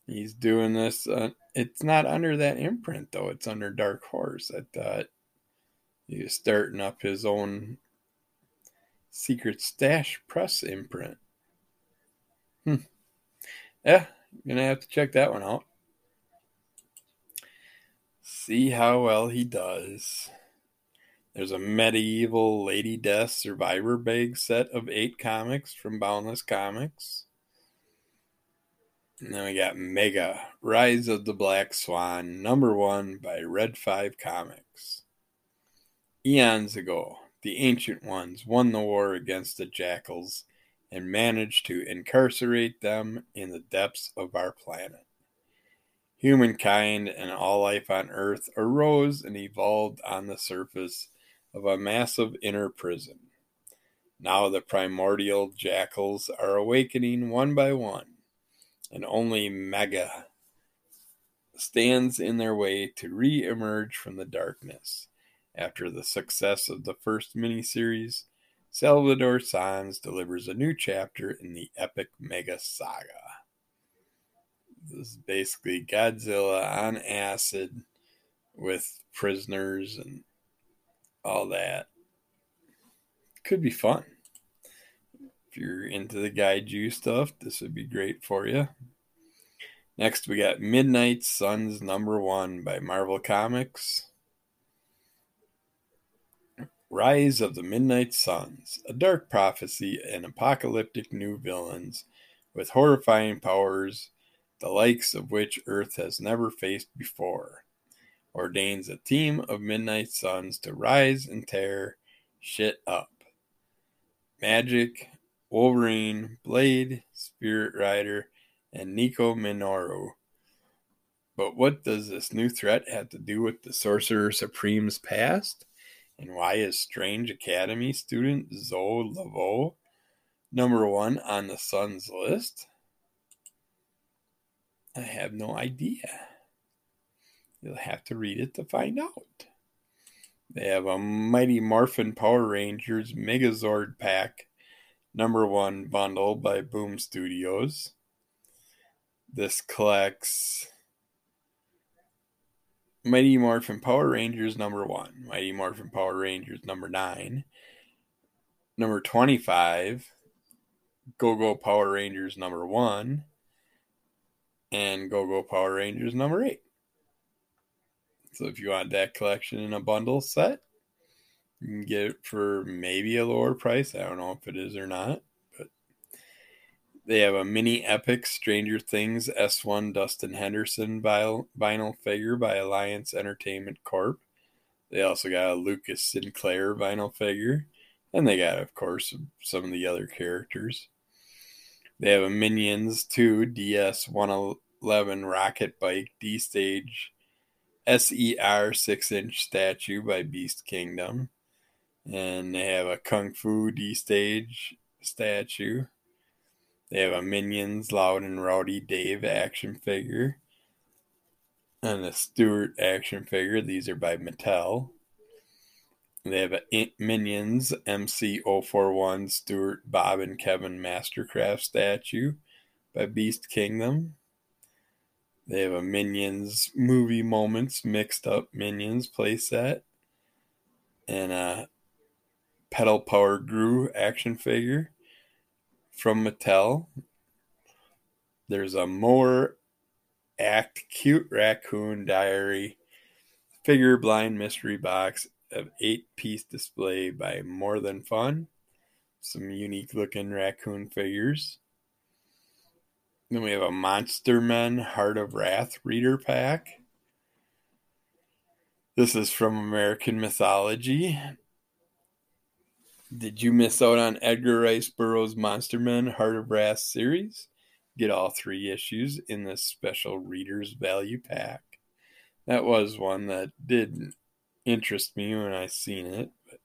He's doing this. Uh, it's not under that imprint though. It's under Dark Horse. I thought he's starting up his own secret stash press imprint. Hmm. Yeah, gonna have to check that one out. See how well he does. There's a medieval Lady Death Survivor Bag set of eight comics from Boundless Comics. And then we got Mega Rise of the Black Swan, number one by Red 5 Comics. Eons ago, the Ancient Ones won the war against the Jackals and managed to incarcerate them in the depths of our planet. Humankind and all life on Earth arose and evolved on the surface of a massive inner prison. Now the primordial jackals are awakening one by one and only Mega stands in their way to re emerge from the darkness. After the success of the first miniseries, Salvador Sanz delivers a new chapter in the epic Mega Saga. This is basically Godzilla on acid with prisoners and all that. Could be fun you're into the kaiju stuff, this would be great for you. Next, we got Midnight Suns number one by Marvel Comics. Rise of the Midnight Suns, a dark prophecy and apocalyptic new villains with horrifying powers, the likes of which Earth has never faced before, ordains a team of Midnight Suns to rise and tear shit up. Magic, Wolverine, Blade, Spirit Rider, and Nico Minoru. But what does this new threat have to do with the Sorcerer Supreme's past? And why is Strange Academy student Zoe Laveau number one on the Sun's list? I have no idea. You'll have to read it to find out. They have a Mighty Morphin Power Rangers Megazord pack number one bundle by Boom Studios. This collects Mighty Morphin Power Rangers number one, Mighty Morphin Power Rangers number nine, number 25, Go Go Power Rangers number one, and Go Go Power Rangers number eight. So if you want that collection in a bundle set, you can get it for maybe a lower price. I don't know if it is or not, but they have a mini epic Stranger Things S1 Dustin Henderson vinyl figure by Alliance Entertainment Corp. They also got a Lucas Sinclair vinyl figure, and they got, of course, some of the other characters. They have a Minions 2 DS 111 Rocket Bike D Stage SER 6 inch statue by Beast Kingdom. And they have a Kung Fu D stage statue. They have a Minions Loud and Rowdy Dave action figure. And a Stuart action figure. These are by Mattel. They have a Minions MC041 Stuart Bob and Kevin Mastercraft statue by Beast Kingdom. They have a Minions movie moments mixed up Minions playset and a pedal power Gru action figure from Mattel. There's a more act cute raccoon diary figure blind mystery box of eight piece display by More Than Fun. Some unique looking raccoon figures. Then we have a Monster Men Heart of Wrath reader pack. This is from American Mythology. Did you miss out on Edgar Rice Burroughs Monster Men Heart of Brass series? Get all three issues in this special Reader's Value pack. That was one that didn't interest me when I seen it, but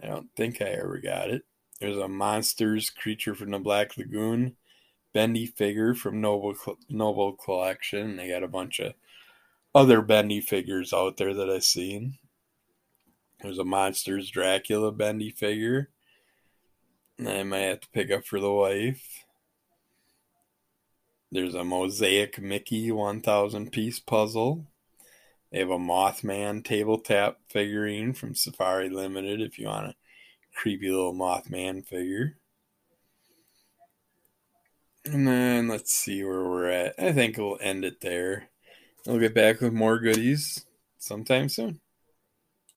I don't think I ever got it. There's a Monsters Creature from the Black Lagoon bendy figure from Noble Noble Collection. They got a bunch of other bendy figures out there that I've seen. There's a Monsters Dracula bendy figure. I might have to pick up for the wife. There's a Mosaic Mickey 1000 piece puzzle. They have a Mothman tabletop figurine from Safari Limited if you want a creepy little Mothman figure. And then let's see where we're at. I think we'll end it there. We'll get back with more goodies sometime soon.